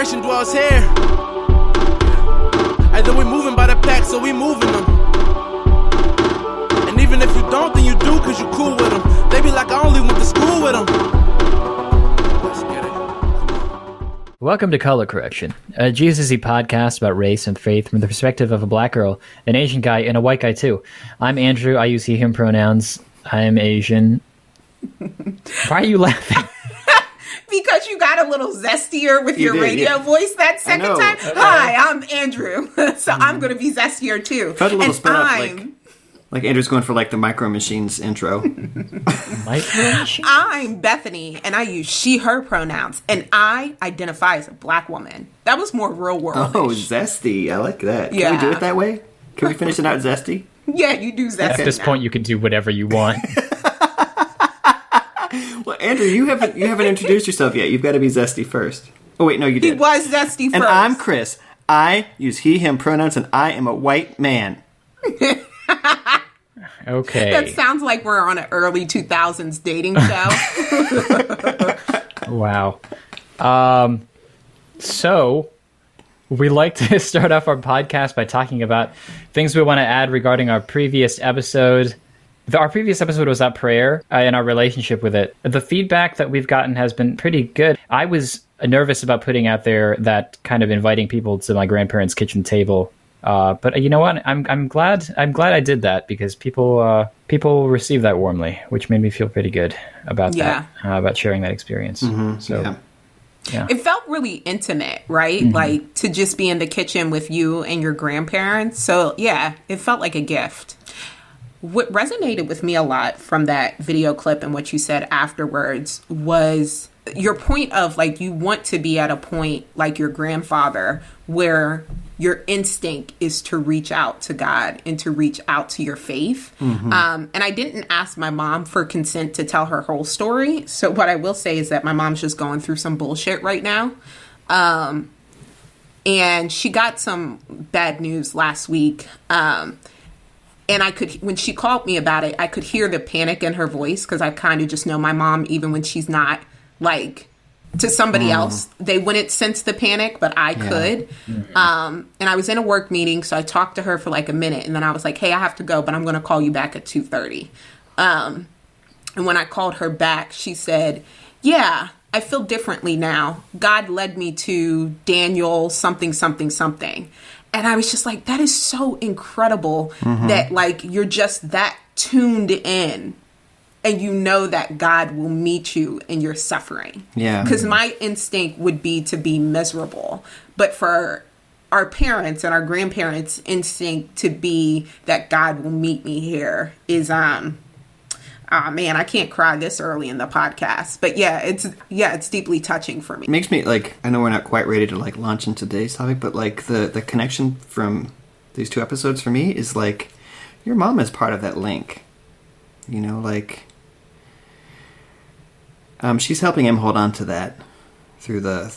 correction dwells here. Either we moving by the pack, so we moving them. And even if you don't, then you do, cause you cool with them. They be like, I only went to school with them. Welcome to Color Correction, a GCSE podcast about race and faith from the perspective of a black girl, an Asian guy, and a white guy too. I'm Andrew. I use he/him pronouns. I'm Asian. Why are you laughing? because you got a little zestier with You your did, radio yeah. voice that second know. time. Hi, I'm Andrew. so I'm mm-hmm. going to be zestier too. Felt a little and sped up, I'm, like like Andrew's going for like the Micro Machines intro. Micro I'm Bethany, and I use she/her pronouns, and I identify as a black woman. That was more real world. oh, zesty! I like that. Can we Yeah. do it that way? Can we finish it out zesty? yeah, you do zesty. At this now. point, you can do whatever you want. Well, Andrew, you haven't you haven't introduced yourself yet. You've got to be zesty first. Oh wait, no, you did. he did. was zesty first. and I'm Chris. I use he/him pronouns, and I am a white man. Okay. That sounds like we're on an early 2000s dating show. Wow. Um, so we like to start off our podcast by talking about things we want to add regarding our previous episode. The- Our previous episode was about prayer uh, and our relationship with it. The feedback that we've gotten has been pretty good. I was nervous about putting out there that kind of inviting people to my grandparents' kitchen table. Uh, but you know what? I'm I'm glad I'm glad I did that because people uh, people received that warmly, which made me feel pretty good about Yeah. that uh, about sharing that experience. So Yeah. it felt really intimate, right? Like to just be in the kitchen with you and your grandparents. So, yeah, it felt like a gift. What resonated with me a lot from that video clip and what you said afterwards was your point of like you want to be at a point like your grandfather where your instinct is to reach out to God and to reach out to your faith. Um, and I didn't ask my mom for consent to tell her whole story. So what I will say is that my mom's just going through some bullshit right now. Um, and she got some bad news last week. Um, and I could, when she called me about it, I could hear the panic in her voice because I kind of just know my mom, even when she's not like to somebody else, they wouldn't sense the panic, but I could. Um, and I was in a work meeting, so I talked to her for like a minute, and then I was like, "Hey, I have to go, but I'm going to call you back at 2:30." Um, and when I called her back, she said, Yeah, I feel differently now. God led me to Daniel something, something, something. And I was just like, That is so incredible that, like, you're just that tuned in and you know that God will meet you in your suffering. Yeah. Because my instinct would be to be miserable. But for our parents and our grandparents' instinct to be that God will meet me here is um ah man, I can't cry this early in the podcast. But yeah, it's yeah, it's deeply touching for me. It makes me like I know we're not quite ready to like launch into today's topic, but like the the connection from these two episodes for me is like your mom is part of that link. You know, like um, she's helping him hold on to that through the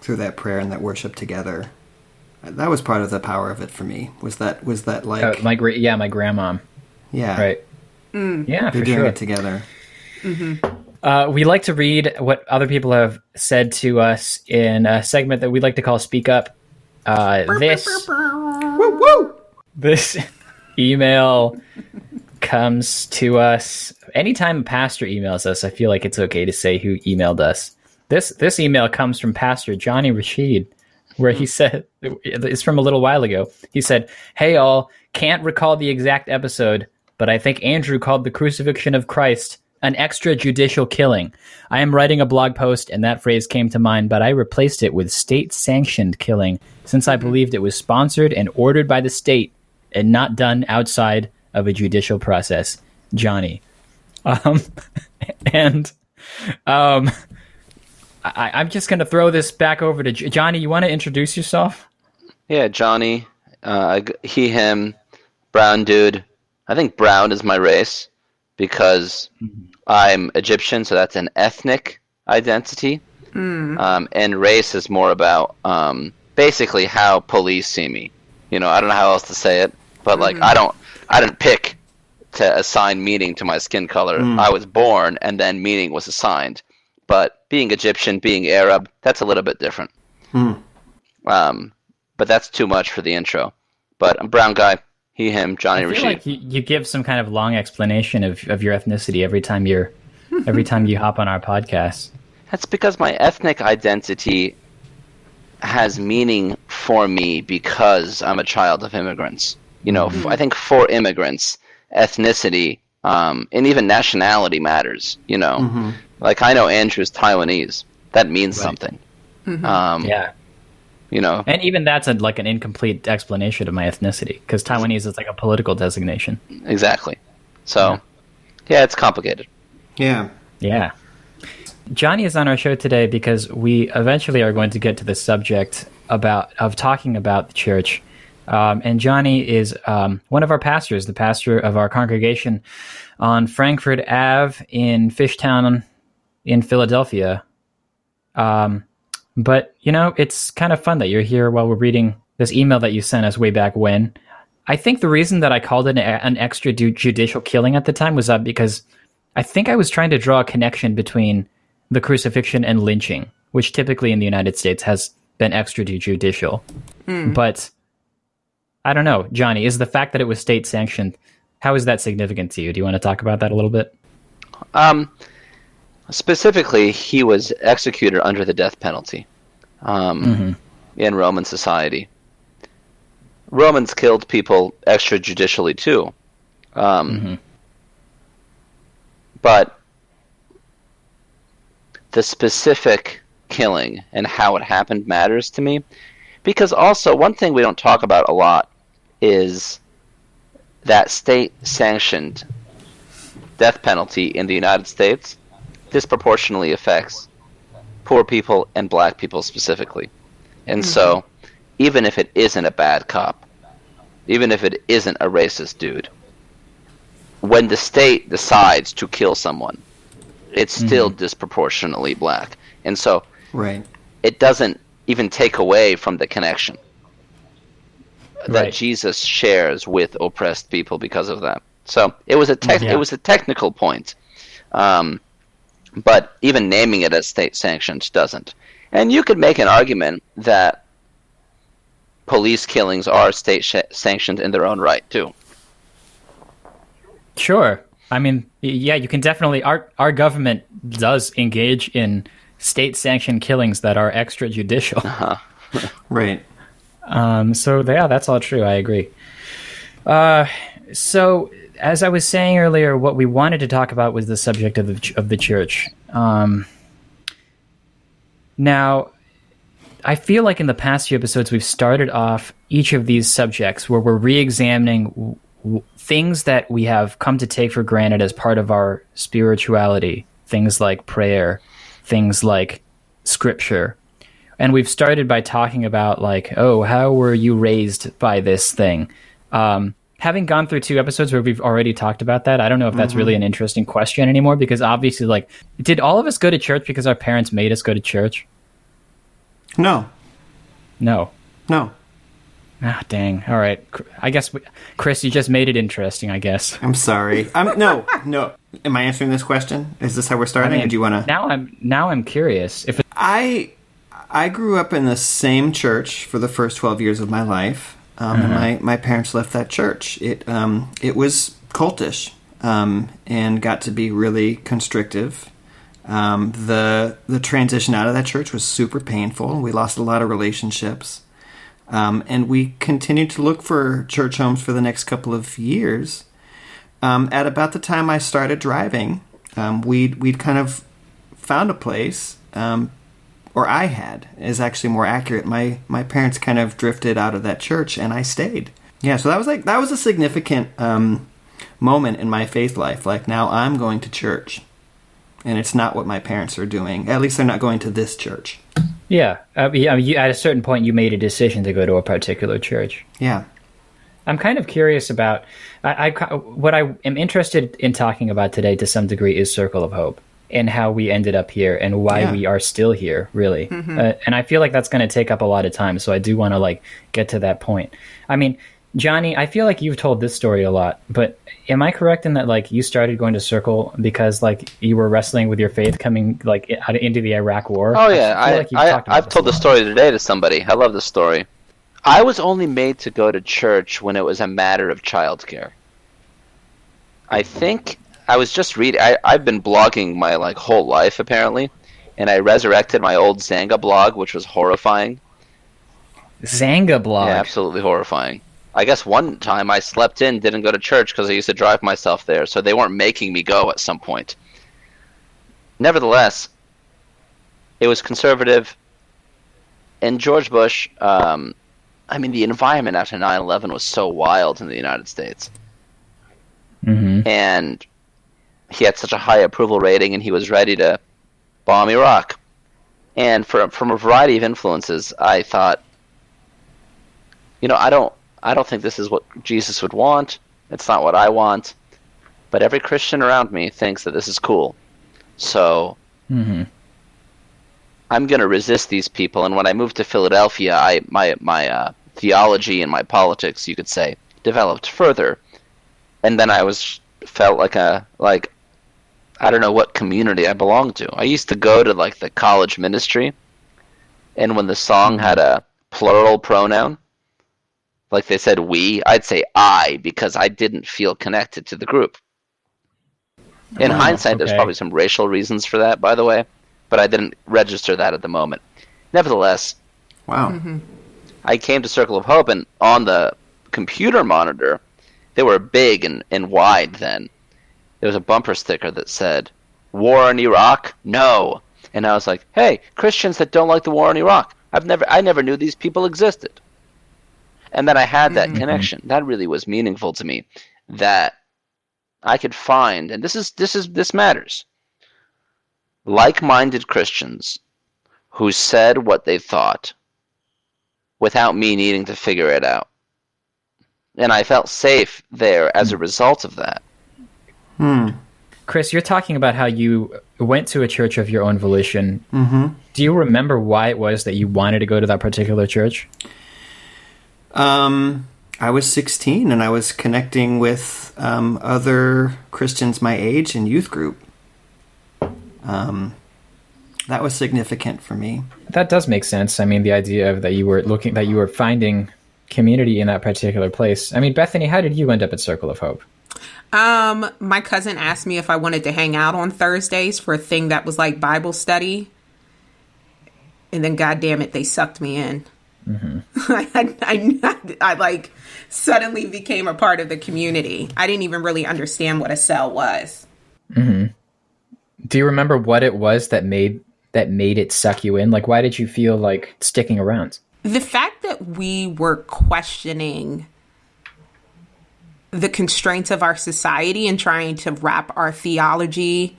through that prayer and that worship together. That was part of the power of it for me. Was that was that like Uh, my gra- yeah, my grandma. yeah Right. Mm. Yeah, they're for doing sure. it together. Uh, we like to read what other people have said to us in a segment that we like to call "Speak Up." Uh, this Woo woo! this email comes to us anytime a pastor emails us. I feel like it's okay to say who emailed us. This this email comes from Pastor Johnny Rashid, where he said it's from a little while ago. He said, "Hey all, can't recall the exact episode, but I think Andrew called the crucifixion of Christ." An extrajudicial killing. I am writing a blog post and that phrase came to mind, but I replaced it with state sanctioned killing since I believed it was sponsored and ordered by the state and not done outside of a judicial process. Johnny. Um, and um, I, I'm just going to throw this back over to J- Johnny. You want to introduce yourself? Yeah, Johnny, uh, he, him, brown dude. I think brown is my race because I'm Egyptian, so that's an ethnic identity. Um, and race is more about um, basically how police see me. You know, I don't know how else to say it, but like I don't, I didn't pick to assign meaning to my skin color. I was born, and then meaning was assigned. But being Egyptian, being Arab, that's a little bit different. Um, but that's too much for the intro. But I'm brown guy, he, him, Johnny I feel Rashid. like you, you give some kind of long explanation of, of your ethnicity every time you're every time you hop on our podcast. That's because my ethnic identity has meaning for me because I'm a child of immigrants. You know, f- I think for immigrants, ethnicity um, and even nationality matters. You know, like I know Andrew's Taiwanese. That means something. Um, Yeah. You know, And even that's a, like an incomplete explanation of my ethnicity because Taiwanese is like a political designation. exactly. So, yeah, it's complicated. Yeah. Yeah. Johnny is on our show today because we eventually are going to get to the subject about of talking about the church. Um, and Johnny is um, one of our pastors, the pastor of our congregation on Frankford Ave in Fishtown in Philadelphia. Um, but, you know, it's kind of fun that you're here while we're reading this email that you sent us way back when. I think the reason that I called it a- an extrajudicial killing at the time was that because I think I was trying to draw a connection between the crucifixion and lynching, which typically in the United States has been extrajudicial. But I don't know, Johnny, is the fact that it was state sanctioned, how is that significant to you? Do you want to talk about that a little bit? Um, specifically, he was executed under the death penalty um, in Roman society. Romans killed people extrajudicially too. Um, But the specific killing and how it happened matters to me. Because also, one thing we don't talk about a lot is that state sanctioned death penalty in the United States disproportionately affects poor people and black people specifically. And so, even if it isn't a bad cop, even if it isn't a racist dude, when the state decides to kill someone, it's still disproportionately black. And so, Right. it doesn't even take away from the connection that Right. Jesus shares with oppressed people because of that. So it was a tech Yeah. it was a technical point, um, but even naming it as state sanctioned doesn't. And you could make an argument that police killings are state sh- sanctioned in their own right too. Sure. I mean, yeah, you can definitely. Our our government does engage in state sanctioned killings that are extrajudicial. Right. Um, so yeah, that's all true. I agree. Uh, so as I was saying earlier, what we wanted to talk about was the subject of the of the church. Um, now, I feel like in the past few episodes we've started off each of these subjects where we're re-examining w- w- things that we have come to take for granted as part of our spirituality. Things like prayer, things like scripture, and we've started by talking about like oh how were you raised by this thing um, having gone through two episodes where we've already talked about that i don't know if that's really an interesting question anymore because obviously like did all of us go to church because our parents made us go to church No. no No. ah dang all right i guess we, chris you just made it interesting i guess I'm sorry. I'm no, no. Am I answering this question? Is this how we're starting? or do you want to? now i'm now i'm curious if I I grew up in the same church for the first twelve years of my life, um, and my, my parents left that church. It um, it was cultish um, and got to be really constrictive. Um, the the transition out of that church was super painful. We lost a lot of relationships, um, and we continued to look for church homes for the next couple of years. Um, at about the time I started driving, um, we'd we'd kind of found a place, um, or I had is actually more accurate. My my parents kind of drifted out of that church, and I stayed. Yeah, so that was like that was a significant um, moment in my faith life. Like now I'm going to church, and it's not what my parents are doing. At least they're not going to this church. yeah, uh, yeah you, at a certain point you made a decision to go to a particular church Yeah, I'm kind of curious about I, I what I am interested in talking about today to some degree is Circle of Hope and how we ended up here and why Yeah. we are still here really uh, and I feel like that's going to take up a lot of time so I do want to like get to that point I mean Johnny, I feel like you've told this story a lot, but am I correct in that like you started going to Circle because like you were wrestling with your faith coming like out into the Iraq War? Oh yeah, feel I, like you've I, talked about I've told the story today to somebody. I love the story. I was only made to go to church when it was a matter of childcare. I think I was just reading. I, I've been blogging my like whole life apparently, and I resurrected my old Xanga blog, which was horrifying. Xanga blog. Yeah, absolutely horrifying. I guess one time I slept in, didn't go to church because I used to drive myself there, so they weren't making me go at some point. Nevertheless, it was conservative. And George Bush, um, I mean, the environment after 9 11 was so wild in the United States. hmm And he had such a high approval rating, and he was ready to bomb Iraq. And for, from a variety of influences, I thought, you know, I don't, I don't think this is what Jesus would want. It's not what I want. But every Christian around me thinks that this is cool. So mm-hmm. I'm going to resist these people. And when I moved to Philadelphia, I my my uh, theology and my politics, you could say, developed further. And then I was felt like a like I don't know what community I belonged to. I used to go to like the college ministry, and when the song hmm. had a plural pronoun, like they said we, I'd say I because I didn't feel connected to the group. In Wow, hindsight, there's probably some racial reasons for that, by the way, but I didn't register that at the moment. Nevertheless, Wow. Mm-hmm. I came to Circle of Hope, and on the computer monitor, they were big and, and wide then. There was a bumper sticker that said, War in Iraq? No. And I was like, hey, Christians that don't like the war in Iraq. I've never I never knew these people existed. And then I had that mm-hmm. connection. That really was meaningful to me. That I could find and this is this is this matters. Like minded Christians who said what they thought without me needing to figure it out. And I felt safe there as a mm. result of that. Chris, you're talking about how you went to a church of your own volition. Mm-hmm. Do you remember why it was that you wanted to go to that particular church? Um, I was 16 and I was connecting with um, other Christians my age in youth group. Um, that was significant for me. That does make sense. I mean, the idea of that you were looking that you were finding community in that particular place. I mean, Bethany, how did you end up at Circle of Hope? Um, my cousin asked me if I wanted to hang out on Thursdays for a thing that was like Bible study. And then, God damn it, they sucked me in. I, I, I, I like suddenly became a part of the community. I didn't even really understand what a cell was. Hmm. Do you remember what it was that made that made it suck you in? Like, why did you feel like sticking around? The fact that we were questioning the constraints of our society and trying to wrap our theology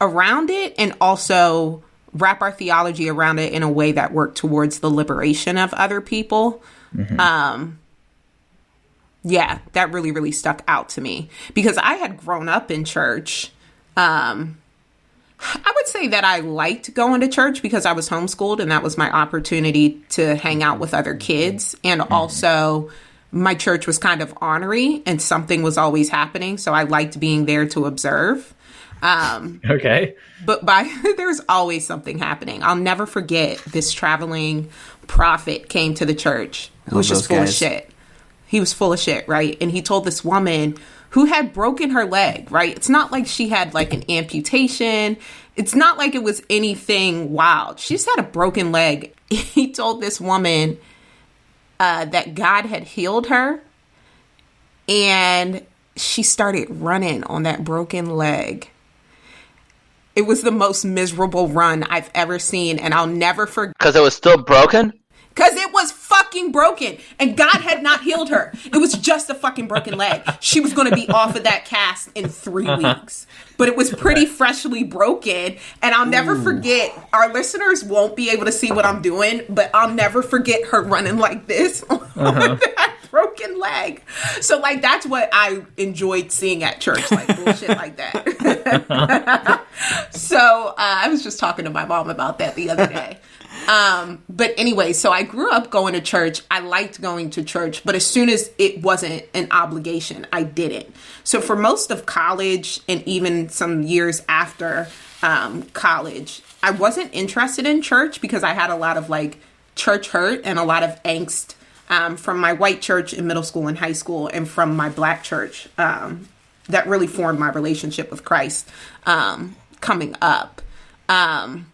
around it and also wrap our theology around it in a way that worked towards the liberation of other people. Um yeah that really really stuck out to me because i had grown up in church. Um I would say that I liked going to church because I was homeschooled and that was my opportunity to hang out with other kids. And also, my church was kind of ornery and something was always happening. So I liked being there to observe. Um, Okay. but by there's always something happening. I'll never forget this traveling prophet came to the church who was just those full of shit. He was full of shit, right? And he told this woman who had broken her leg, right? It's not like she had like an amputation. It's not like it was anything wild. She just had a broken leg. He told this woman uh, that God had healed her and she started running on that broken leg. It was the most miserable run I've ever seen, and I'll never forget Because it was still broken? Because it was fucking broken, and God had not healed her. It was just a fucking broken leg. She was going to be off of that cast in 3 uh-huh. weeks, but it was pretty freshly broken. And I'll never forget. Our listeners won't be able to see what I'm doing, but I'll never forget her running like this on uh-huh. that broken leg. So, like, that's what I enjoyed seeing at church, like bullshit like that. Uh-huh. so uh, I was just talking to my mom about that the other day. Um, but anyway, so I grew up going to church. I liked going to church, but as soon as it wasn't an obligation, I didn't. So for most of college and even some years after um, college, I wasn't interested in church because I had a lot of like church hurt and a lot of angst um, from my white church in middle school and high school and from my black church um, that really formed my relationship with Christ um, coming up. Um,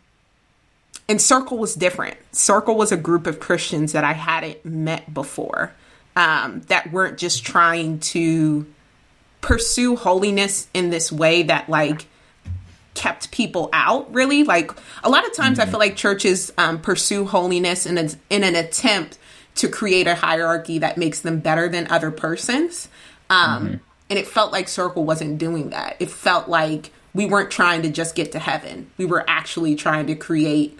and Circle was different. Circle was a group of Christians that I hadn't met before um, that weren't just trying to pursue holiness in this way that, like, kept people out really. Like a lot of times i feel like churches um, pursue holiness in, a, in an attempt to create a hierarchy that makes them better than other persons. Um, and it felt like circle wasn't doing that. It felt like we weren't trying to just get to heaven. We were actually trying to create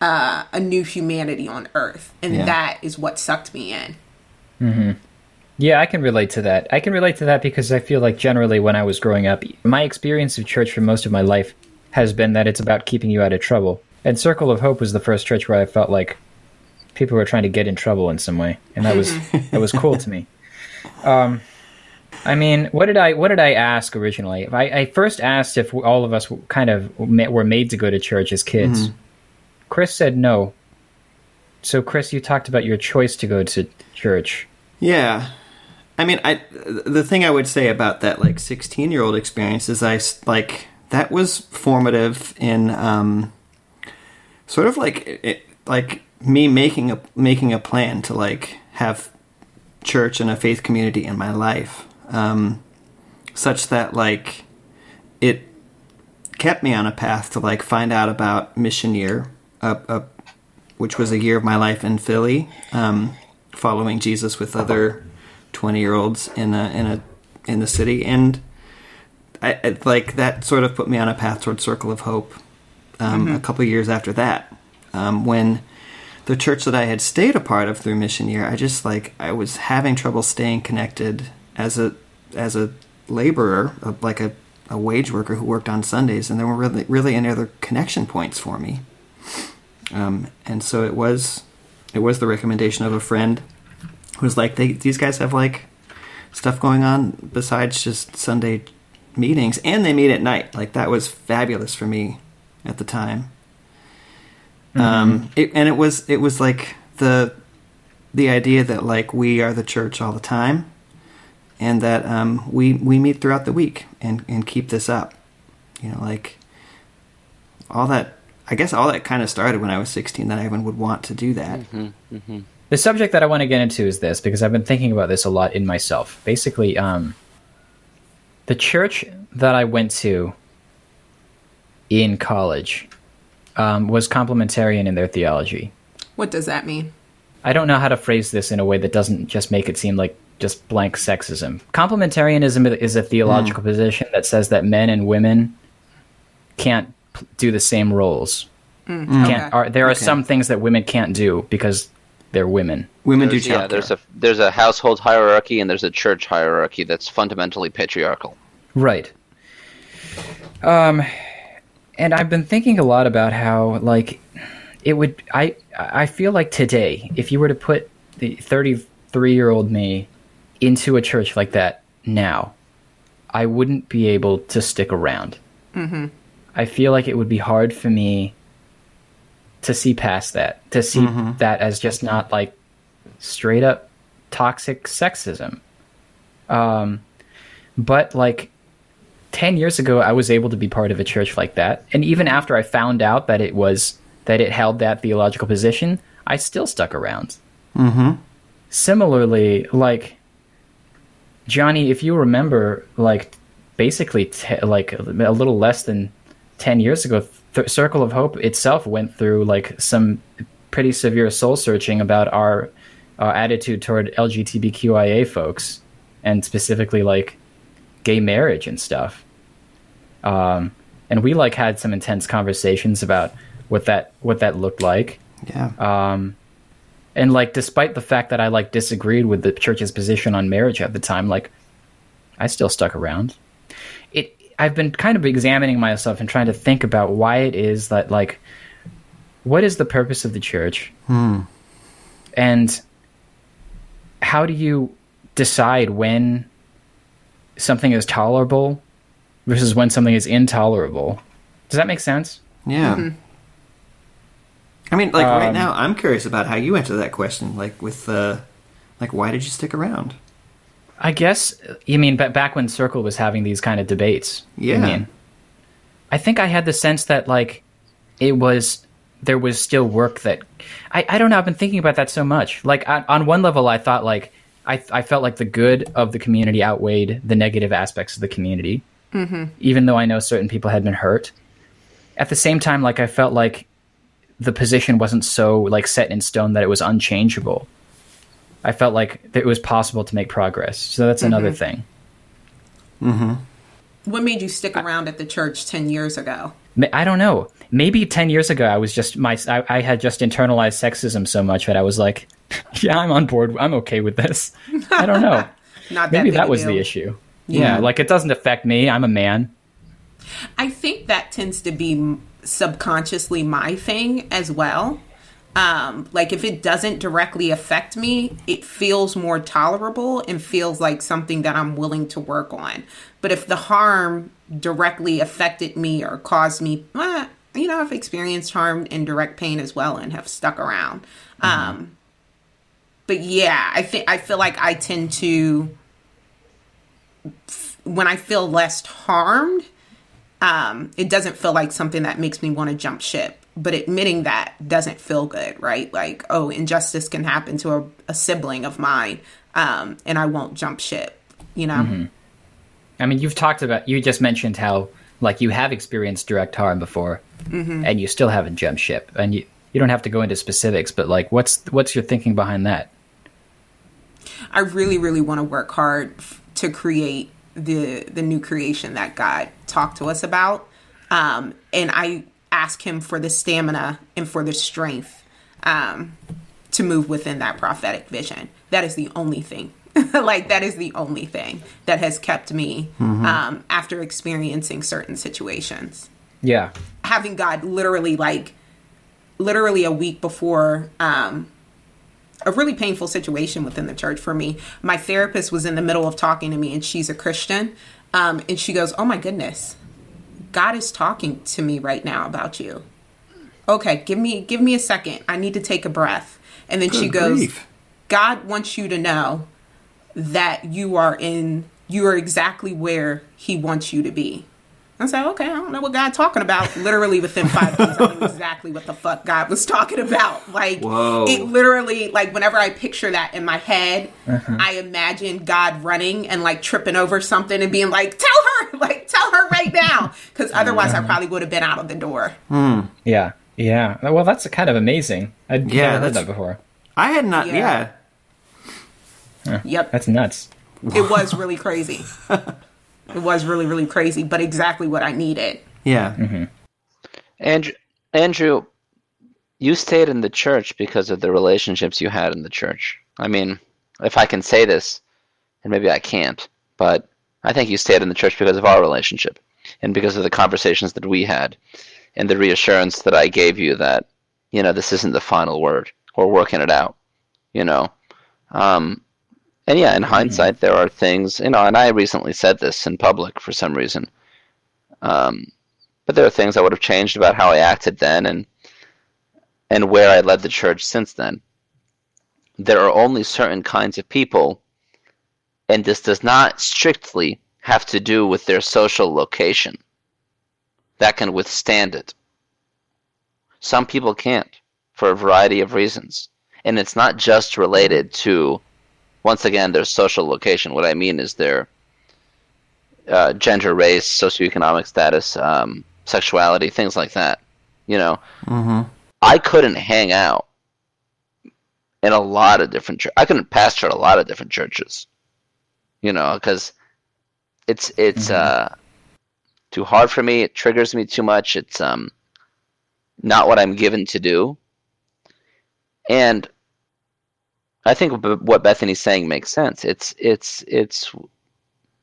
uh, a new humanity on earth and Yeah. that is what sucked me in Yeah, I can relate to that. I can relate to that because I feel like generally when I was growing up, my experience of church for most of my life has been that it's about keeping you out of trouble. And Circle of Hope was the first church where I felt like people were trying to get in trouble in some way, and that was that was cool to me. Um, I mean, what did I what did I ask originally? I, I first asked if all of us kind of were made to go to church as kids. Chris said no. So, Chris, you talked about your choice to go to church. Yeah. I mean, I the thing I would say about that like 16 year old experience is I like that was formative in um, sort of like it, like me making a making a plan to like have church and a faith community in my life, um, such that like it kept me on a path to like find out about mission year, uh, which was a year of my life in Philly, um, following Jesus with other twenty year olds in a in a in the city, and I, I like that sort of put me on a path toward Circle of Hope. Um, A couple years after that, um, when the church that I had stayed a part of through mission year, I just like I was having trouble staying connected as a as a laborer, uh, like a, a wage worker who worked on Sundays, and there were really really any other connection points for me. Um, and so it was it was the recommendation of a friend who was like, they, these guys have like stuff going on besides just Sunday meetings, and they meet at night. Like that was fabulous for me at the time. Um, it, and it was it was like the the idea that like we are the church all the time, and that um, we we meet throughout the week and and keep this up. You know, like all that. I guess all that kind of started when I was 16. That I even would want to do that. The subject that I want to get into is this because I've been thinking about this a lot in myself. Basically, um, the church that I went to in college um, was complementarian in their theology. what does that mean I don't know how to phrase this in a way that doesn't just make it seem like just blank sexism. Complementarianism is a theological position that says that men and women can't p- do the same roles. Can't, Okay. are, there are Okay. some things that women can't do because they're women. Women do There's, yeah, childcare. there's a there's a household hierarchy and there's a church hierarchy that's fundamentally patriarchal. Right. Um, and I've been thinking a lot about how, like, it would. I I feel like today, if you were to put the thirty-three year old me into a church like that now, I wouldn't be able to stick around. Mm-hmm. I feel like it would be hard for me to see past that, to see that as just not like straight up toxic sexism. Um, but like 10 years ago i was able to be part of a church like that and even after i found out that it was that it held that theological position i still stuck around mm-hmm. similarly like johnny if you remember like basically te- like a little less than 10 years ago Th- circle of hope itself went through like some pretty severe soul searching about our uh, attitude toward lgbtqia folks and specifically like gay marriage and stuff. Um, and we like had some intense conversations about what that what that looked like. yeah. Um, and like, despite the fact that I like disagreed with the church's position on marriage at the time, like, I still stuck around. It I've been kind of examining myself and trying to think about why it is that like what is the purpose of the church? And how do you decide when something is tolerable versus when something is intolerable? Does that make sense? Yeah. I mean, like right Um, now, I'm curious about how you answer that question. Like with, uh, like, why did you stick around? I guess you mean back when Circle was having these kind of debates. Yeah. mean? I think I had the sense that like it was there was still work that I, I don't know. I've been thinking about that so much. Like on, on one level, I thought like I I felt like the good of the community outweighed the negative aspects of the community, mm-hmm. even though I know certain people had been hurt. At the same time, like I felt like the position wasn't so like set in stone that it was unchangeable. I felt like it was possible to make progress. So that's another mm-hmm. thing. Mm-hmm. What made you stick around at the church 10 years ago? I don't know. Maybe ten years ago, I was just my I, I had just internalized sexism so much that I was like, yeah, I'm on board. I'm okay with this. I don't know. Not that Maybe big that a was the issue. Yeah, like it doesn't affect me. I'm a man. I think that tends to be subconsciously my thing as well. Um, like if it doesn't directly affect me, it feels more tolerable and feels like something that I'm willing to work on. But if the harm directly affected me or caused me, eh, you know, I've experienced harm and direct pain as well and have stuck around. Um, but yeah, I think I feel like I tend to when I feel less harmed, um, it doesn't feel like something that makes me want to jump ship. But admitting that doesn't feel good, right? Like, oh, injustice can happen to a, a sibling of mine, um, and I won't jump ship, you know? I mean, you've talked about. You just mentioned how like you have experienced direct harm before, and you still haven't jumped ship. And you you don't have to go into specifics, but like, what's what's your thinking behind that? I really, really want to work hard f- to create the the new creation that God talked to us about, um, and I ask Him for the stamina and for the strength um, to move within that prophetic vision. That is the only thing. like that is the only thing that has kept me um, after experiencing certain situations Yeah, having God literally like literally a week before um a really painful situation within the church for me. My therapist was in the middle of talking to me and she's a Christian. Um and she goes, "Oh my goodness. God is talking to me right now about you." Okay, give me give me a second. I need to take a breath. And then she goes, grief. God wants you to know that you are in you are exactly where he wants you to be. I said, okay, I don't know what God talking about. Literally within five minutes, I knew exactly what the fuck God was talking about. Like Whoa. it literally like whenever I picture that in my head, Uh-huh. I imagine God running and like tripping over something and being like, Tell her, like tell her right now. Cause otherwise Uh-huh. I probably would have been out of the door. yeah, yeah. Well, that's kind of amazing. I'd Yeah, never heard that before. I had not. Yeah. Yeah. Yep. That's nuts. It was really crazy. it was really, really crazy, but exactly what I needed. Yeah. Andrew, Andrew, you stayed in the church because of the relationships you had in the church. I mean, if I can say this, and maybe I can't, but I think you stayed in the church because of our relationship and because of the conversations that we had and the reassurance that I gave you that, you know, this isn't the final word. We're working it out, you know. Um, and yeah, in hindsight, there are things, you know, and I recently said this in public for some reason. Um, but there are things I would have changed about how I acted then and and where I led the church since then. There are only certain kinds of people, and this does not strictly have to do with their social location, that can withstand it. Some people can't for a variety of reasons. And it's not just related to, once again, their social location. What I mean is their uh, gender, race, socioeconomic status, um, sexuality, things like that. You know, I couldn't hang out in a lot of different. Chur- I couldn't pastor a lot of different churches. You know, because it's it's uh, too hard for me. It triggers me too much. It's um, not what I'm given to do. And I think what Bethany's saying makes sense. It's it's it's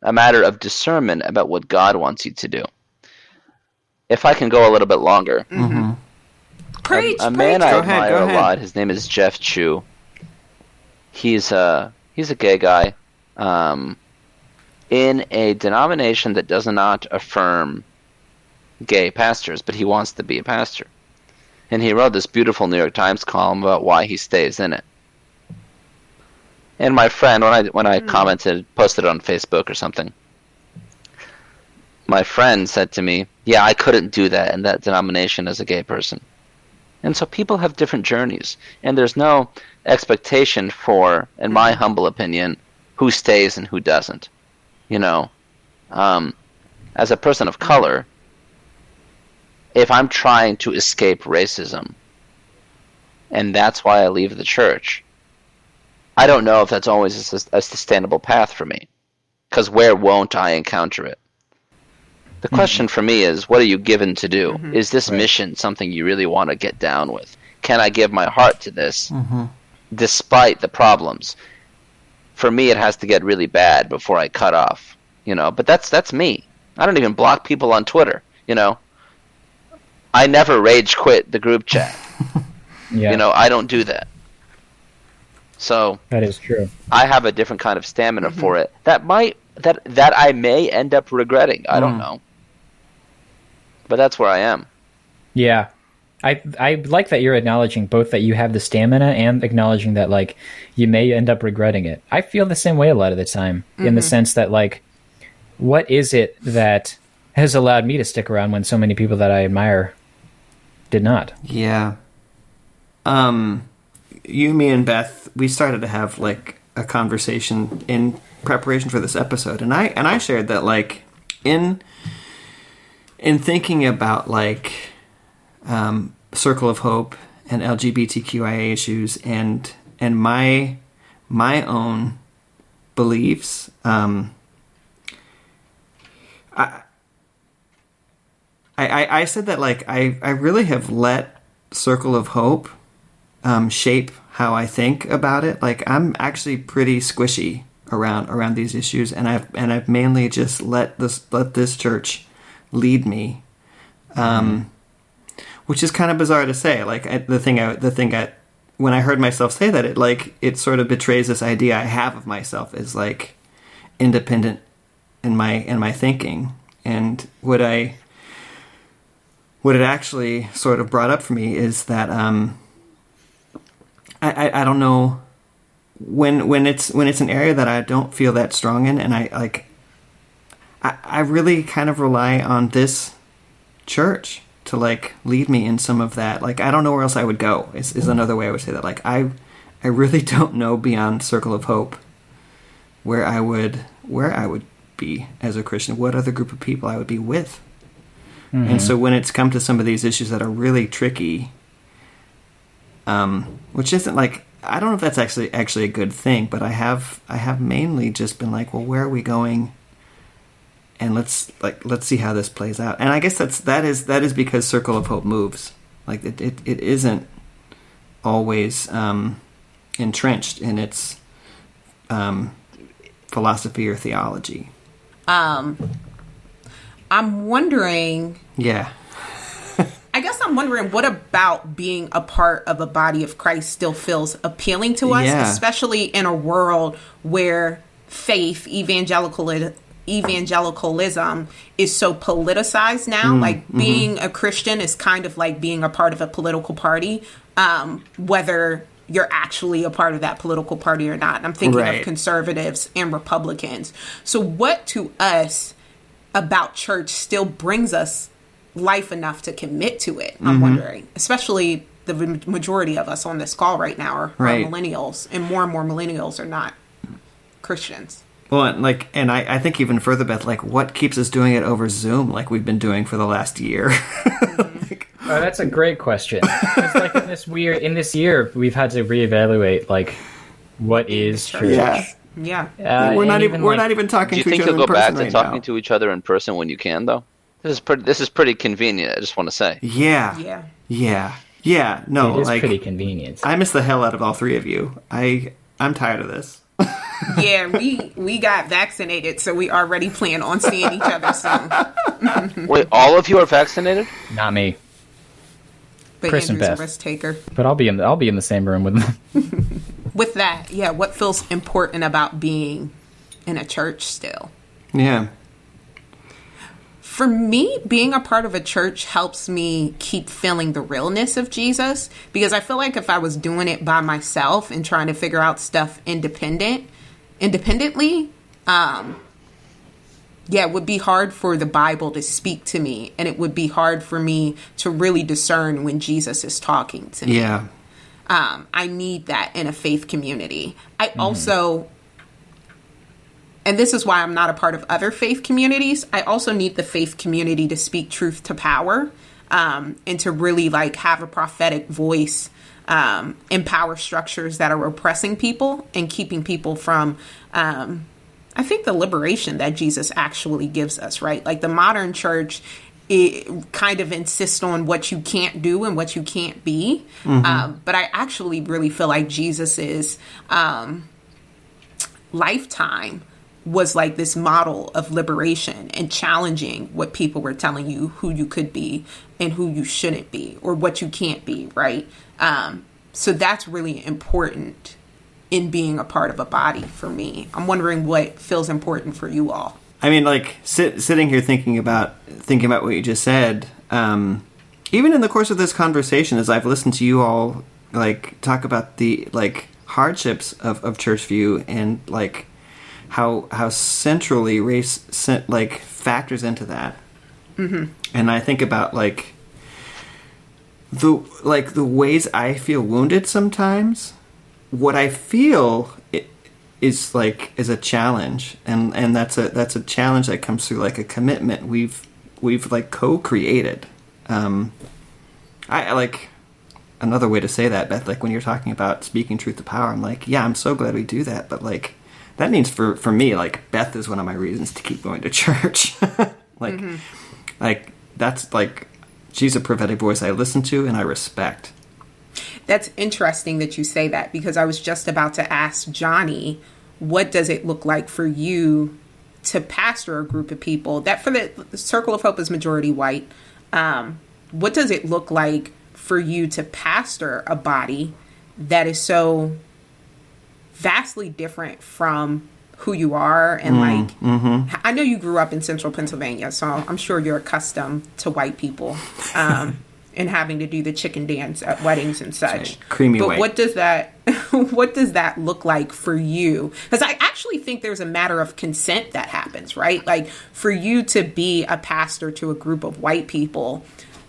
a matter of discernment about what God wants you to do. If I can go a little bit longer, Preach, a preach. man I Go ahead, admire go a ahead. lot. His name is Jeff Chu. He's a he's a gay guy, um, in a denomination that does not affirm gay pastors, but he wants to be a pastor. And he wrote this beautiful New York Times column about why he stays in it. And my friend, when I when I hmm. commented, posted it on Facebook or something, my friend said to me, "Yeah, I couldn't do that in that denomination as a gay person." And so people have different journeys, and there's no expectation for, in my hmm. humble opinion, who stays and who doesn't. You know, um, as a person of hmm. color, if I'm trying to escape racism, and that's why I leave the church, I don't know if that's always a, a sustainable path for me. Because where won't I encounter it? The mm-hmm. question for me is, what are you given to do? Mm-hmm. Is this mission something you really want to get down with? Can I give my heart to this, mm-hmm. despite the problems? For me, it has to get really bad before I cut off, you know. But that's that's me. I don't even block people on Twitter, you know. I never rage quit the group chat. Yeah, You know, I don't do that. So that is true. I have a different kind of stamina for it. That might that that I may end up regretting. I don't Mm. know. But that's where I am. Yeah. I I like that you're acknowledging both that you have the stamina and acknowledging that like you may end up regretting it. I feel the same way a lot of the time in the sense that like what is it that has allowed me to stick around when so many people that I admire did not? Yeah. Um, you, me, and Beth, we started to have like a conversation in preparation for this episode, and I and I shared that like in in thinking about like um, Circle of Hope and LGBTQIA issues and and my my own beliefs. Um, I, I, I said that like I, I really have let Circle of Hope um, shape how I think about it. Like I'm actually pretty squishy around around these issues, and I've and I've mainly just let this let this church lead me, um, which is kind of bizarre to say. Like I, the thing I the thing I when I heard myself say that, it like it sort of betrays this idea I have of myself as like independent in my in my thinking, and what I what it actually sort of brought up for me is that um, I, I I don't know when when it's when it's an area that I don't feel that strong in, and I like I I really kind of rely on this church to like lead me in some of that. Like I don't know where else I would go. Is is another way I would say that. Like I I really don't know beyond Circle of Hope where I would where I would be as a Christian. What other group of people I would be with. And mm-hmm. so when it's come to some of these issues that are really tricky, um, which isn't like I don't know if that's actually actually a good thing, but I have I have mainly just been like, well, where are we going? And let's like let's see how this plays out. And I guess that's that is that is because Circle of Hope moves. Like it it, it isn't always um, entrenched in its um, philosophy or theology. Um, I'm wondering. Yeah. I'm wondering what about being a part of a body of Christ still feels appealing to us, Yeah. especially in a world where faith, evangelical evangelicalism is so politicized now. Mm, like mm-hmm. being a Christian is kind of like being a part of a political party, um, whether you're actually a part of that political party or not. I'm thinking Right. of conservatives and Republicans. So, what to us about church still brings us life enough to commit to it? Mm-hmm. I'm wondering, especially the majority of us on this call right now are, Right. are millennials, and more and more millennials are not Christians. Well, and like, and I, I think even further, Beth, like, what keeps us doing it over Zoom, like we've been doing for the last year? like, Oh, that's a great question. It's like in this weird in this year we've had to reevaluate like what is church. yeah, Yeah. Uh, we're not even we're like- not even talking Do you to think each other you'll go back to right talking now. to each other in person when you can, though? This is pretty. This is pretty convenient. I just want to say. yeah, Yeah. yeah, yeah. No, It is like pretty convenient. I miss the hell out of all three of you. I I'm tired of this. yeah, we we got vaccinated, so we already plan on seeing each other soon. Wait, all of you are vaccinated? Not me, But Chris and Beth. a risk taker. but I'll be in. The, I'll be in the same room with them. With that, yeah, what feels important about being in a church still? Yeah. For me, being a part of a church helps me keep feeling the realness of Jesus because I feel like if I was doing it by myself and trying to figure out stuff independent, independently, um, yeah, it would be hard for the Bible to speak to me, and it would be hard for me to really discern when Jesus is talking to me. Yeah. Um, I need that in a faith community. I also, and this is why I'm not a part of other faith communities, I also need the faith community to speak truth to power um, and to really like have a prophetic voice um, in power structures that are oppressing people and keeping people from. Um, I think the liberation that Jesus actually gives us, right? Like the modern church it kind of insists on what you can't do and what you can't be. Um, but I actually really feel like Jesus's um, lifetime was like this model of liberation and challenging what people were telling you who you could be and who you shouldn't be or what you can't be, right? Um, so that's really important in being a part of a body for me. I'm wondering what feels important for you all. I mean, like sit, sitting here thinking about thinking about what you just said. Um, even in the course of this conversation, as I've listened to you all like talk about the like hardships of, of church view and like how how centrally race like factors into that. Mm-hmm. And I think about like the like the ways I feel wounded sometimes. What I feel i- is like is a challenge, and and that's a that's a challenge that comes through like a commitment we've we've like co-created. Um, I like another way to say that, Beth. Like when you're talking about speaking truth to power, I'm like, yeah, I'm so glad we do that, but like that means for for me, like Beth is one of my reasons to keep going to church. like, like that's like she's a prophetic voice I listen to and I respect. That's interesting that you say that because I was just about to ask Johnny, what does it look like for you to pastor a group of people that for the, the Circle of Hope is majority white? Um, what does it look like for you to pastor a body that is so vastly different from who you are and like I know you grew up in central Pennsylvania, so I'm sure you're accustomed to white people um, and having to do the chicken dance at weddings and such. right. Creamy but white. what does that what does that look like for you? Because I actually think there's a matter of consent that happens, right? Like for you to be a pastor to a group of white people,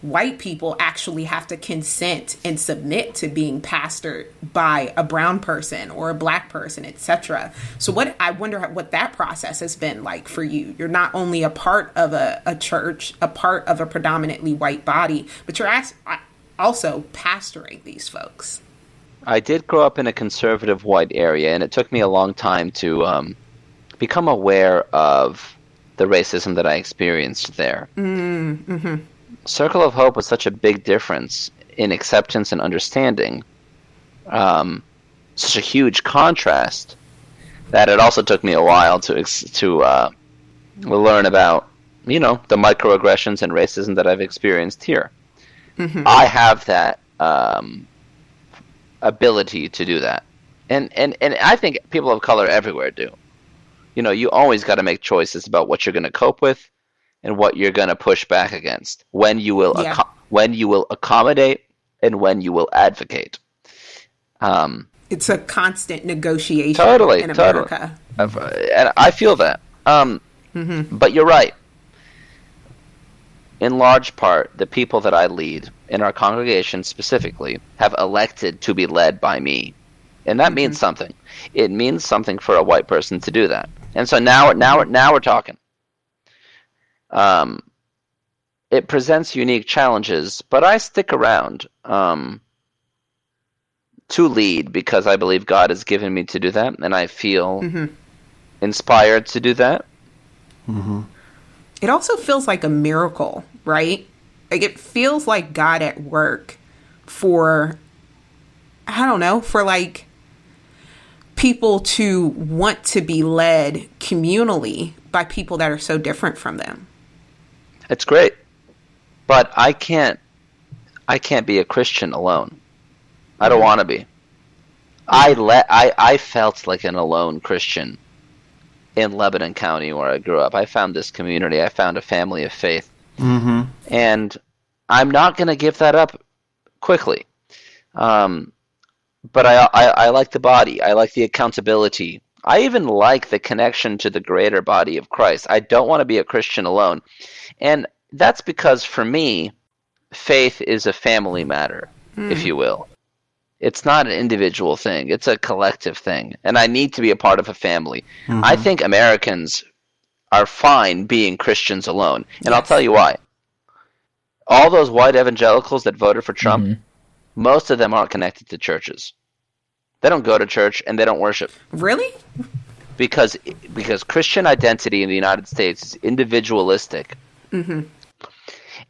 white people actually have to consent and submit to being pastored by a brown person or a black person, etc. So what I wonder what that process has been like for you. You're not only a part of a, a church, a part of a predominantly white body, but you're also pastoring these folks. I did grow up in a conservative white area, and it took me a long time to um, become aware of the racism that I experienced there. Mm-hmm. Circle of Hope was such a big difference in acceptance and understanding, um, such a huge contrast that it also took me a while to ex- to uh, learn about, you know, the microaggressions and racism that I've experienced here. I have that um, ability to do that. And, and and I think people of color everywhere do. You know, you always got to make choices about what you're going to cope with and what you're going to push back against. When you will Yeah. acco- when you will accommodate and when you will advocate. Um, It's a constant negotiation Totally, in totally. America. I've- and I feel that. Um, But you're right. In large part, the people that I lead in our congregation specifically have elected to be led by me, and that means something. It means something for a white person to do that. And so now, now, now we're talking. Um, it presents unique challenges, but I stick around um, to lead because I believe God has given me to do that, and I feel inspired to do that. It also feels like a miracle, right? Like it feels like God at work for I don't know, for like people to want to be led communally by people that are so different from them. It's great, but I can't. I can't be a Christian alone. I don't want to be. I let. I I felt like an alone Christian in Lebanon County where I grew up. I found this community. I found a family of faith, Mm-hmm. and I'm not going to give that up quickly. Um, but I, I I like the body. I like the accountability. I even like the connection to the greater body of Christ. I don't want to be a Christian alone. And that's because for me, faith is a family matter, if hmm. you will. It's not an individual thing, it's a collective thing. And I need to be a part of a family. I mm-hmm. think Americans are fine being Christians alone. And I'll tell you why. All those white evangelicals that voted for Trump, mm-hmm. most of them aren't connected to churches. They don't go to church and they don't worship Really? because because Christian identity in the United States is individualistic. Mm-hmm.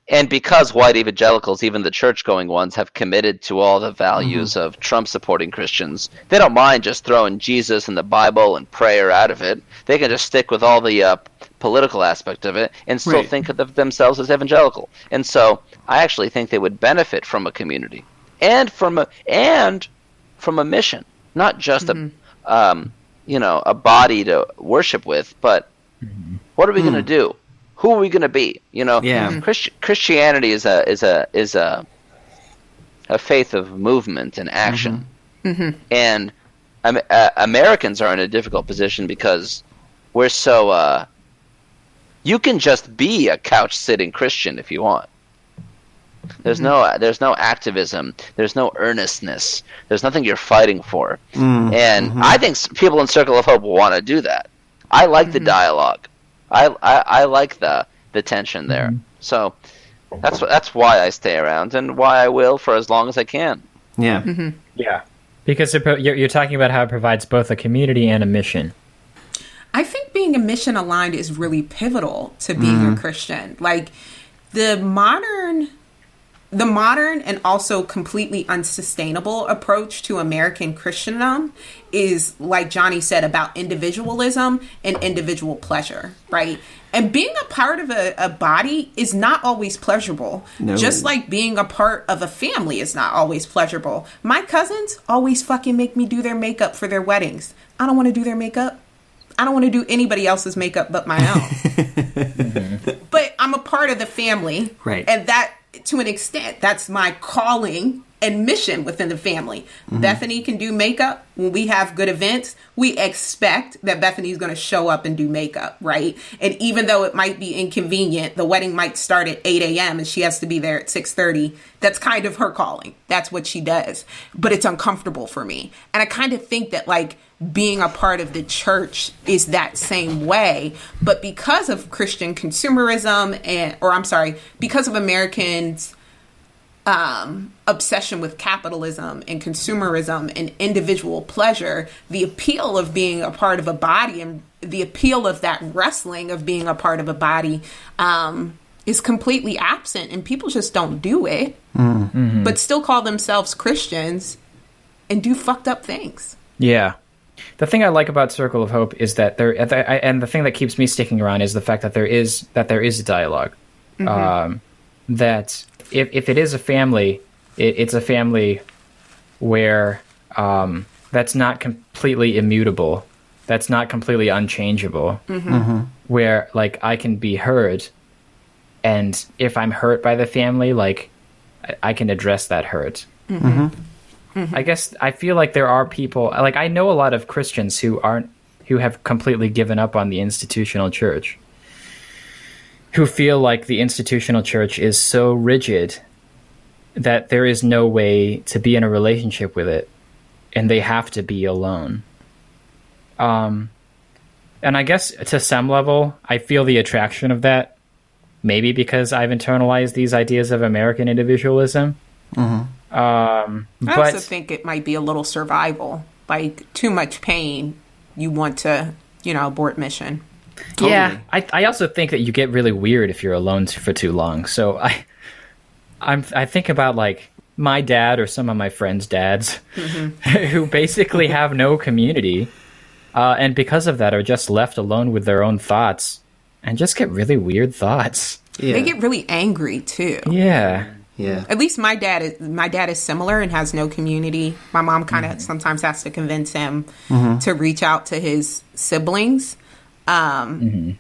And because white evangelicals, even the church going ones, have committed to all the values mm-hmm. of Trump supporting Christians, they don't mind just throwing Jesus and the Bible and prayer out of it. They can just stick with all the uh, political aspect of it and still Right. think of themselves as evangelical. And so I actually think they would benefit from a community and from a and from a mission, not just a mm-hmm. um, you know a body to worship with, but what are we going to mm. do? Who are we going to be? You know, Yeah. Mhm. Christi- Christianity is a is a is a a faith of movement and action, and um, uh, Americans are in a difficult position because we're so. Uh, you can just be a couch sitting Christian if you want. There's no there's no activism. There's no earnestness. There's nothing you're fighting for. And I think people in Circle of Hope will want to do that. I like the dialogue. I, I I like the the tension there. Mm-hmm. So that's that's why I stay around and why I will for as long as I can. Yeah. Mm-hmm. Yeah. Because you're, you're talking about how it provides both a community and a mission. I think being a mission aligned is really pivotal to being a mm-hmm. Christian. Like the modern the modern and also completely unsustainable approach to American Christendom is like Johnny said about individualism and individual pleasure, right? And being a part of a, a body is not always pleasurable. No. Just like being a part of a family is not always pleasurable. My cousins always fucking make me do their makeup for their weddings. I don't want to do their makeup. I don't want to do anybody else's makeup but my own. but I'm a part of the family. Right. And that, to an extent, that's my calling and mission within the family. Mm-hmm. Bethany can do makeup. When we have good events, we expect that Bethany's going to show up and do makeup, right? And even though it might be inconvenient, the wedding might start at 8 a.m. and she has to be there at 6.30. That's kind of her calling. That's what she does. But it's uncomfortable for me. And I kind of think that, like, being a part of the church is that same way but because of christian consumerism and or i'm sorry because of americans um, obsession with capitalism and consumerism and individual pleasure, the appeal of being a part of a body and the appeal of that wrestling of being a part of a body um, is completely absent, and people just don't do it, but still call themselves Christians and do fucked up things. Yeah. The thing I like about Circle of Hope is that there, and the thing that keeps me sticking around is the fact that there is that there is a dialog mm-hmm. Um, that if if it is a family, it, it's a family where um, that's not completely immutable, that's not completely unchangeable. Mm-hmm. Mm-hmm. Where like I can be heard, and if I'm hurt by the family, like I, I can address that hurt. I guess I feel like there are people like I know a lot of Christians who aren't who have completely given up on the institutional church. Who feel like the institutional church is so rigid that there is no way to be in a relationship with it and they have to be alone. Um and I guess to some level I feel the attraction of that maybe because I've internalized these ideas of American individualism. Um I but also think it might be a little survival, like too much pain. You want to, you know, abort mission. Yeah, I, I also think that you get really weird if you're alone for too long. So I, I'm I think about like my dad or some of my friends' dads who basically have no community, uh, and because of that are just left alone with their own thoughts and just get really weird thoughts. Yeah. They get really angry too. Yeah. Yeah. At least my dad is my dad is similar and has no community. My mom kind of mm-hmm. sometimes has to convince him mm-hmm. to reach out to his siblings. Um, mm-hmm.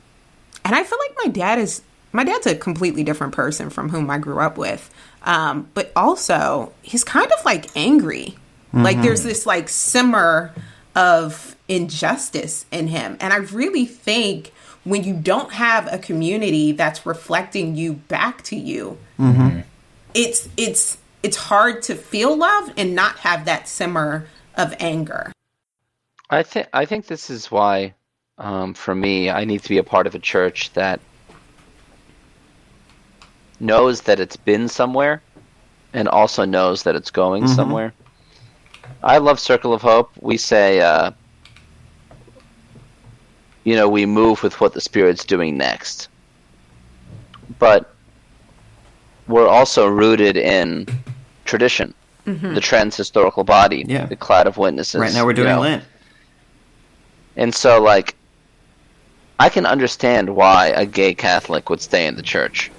And I feel like my dad is my dad's a completely different person from whom I grew up with. Um, but also he's kind of like angry. Like there's this like simmer of injustice in him. And I really think when you don't have a community that's reflecting you back to you, it's it's it's hard to feel love and not have that simmer of anger. I think I think this is why, um, for me, I need to be a part of a church that knows that it's been somewhere, and also knows that it's going somewhere. I love Circle of Hope. We say, uh, you know, we move with what the Spirit's doing next, but we're also rooted in tradition. Mm-hmm. The trans historical body, Yeah. the cloud of witnesses. Right now we're you doing know. Lent. And so, like, I can understand why a gay Catholic would stay in the church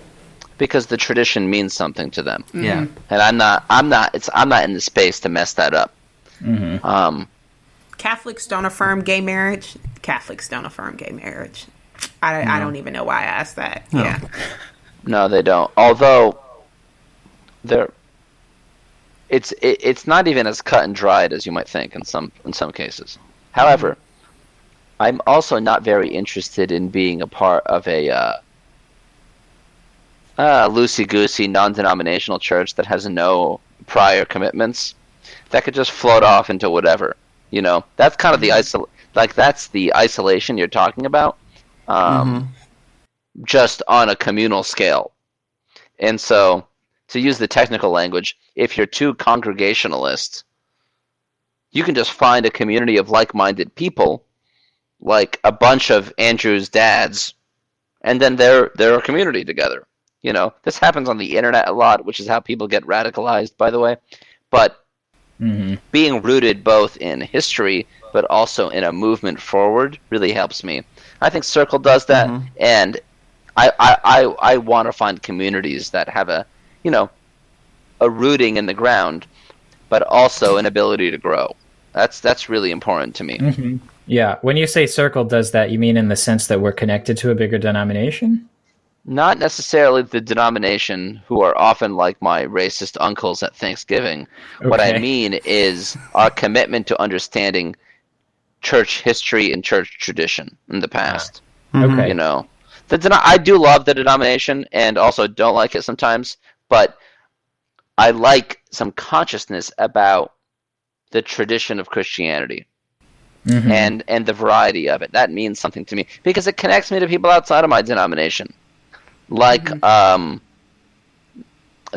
because the tradition means something to them. Yeah. Mm-hmm. And I'm not, I'm not, it's, I'm not in the space to mess that up. Mm-hmm. Um, Catholics don't affirm gay marriage. Catholics don't affirm gay marriage. I, I don't even know why I asked that. Yeah. no, they don't. Although, they're, it's, it, it's not even as cut and dried as you might think in some, in some cases. However, I'm also not very interested in being a part of a, uh, uh, loosey goosey, non denominational church that has no prior commitments that could just float off into whatever. You know, that's kind of the isol like that's the isolation you're talking about, um, just on a communal scale. And so, to use the technical language, if you're too congregationalist, you can just find a community of like-minded people, like a bunch of Andrew's dads, and then they're they're a community together. You know, this happens on the internet a lot, which is how people get radicalized, by the way. But mm-hmm. being rooted both in history but also in a movement forward really helps me. I think Circle does that, mm-hmm. and I I, I, I want to find communities that have a you know a rooting in the ground, but also an ability to grow. That's that's really important to me. Mm-hmm. Yeah. When you say circle does that, you mean in the sense that we're connected to a bigger denomination? not necessarily the denomination who are often like my racist uncles at Thanksgiving. What I mean is our commitment to understanding church history and church tradition in the past. Mm-hmm. Okay. You know, the deno- I do love the denomination and also don't like it sometimes, but I like some consciousness about the tradition of Christianity. And and the variety of it that means something to me because it connects me to people outside of my denomination like um,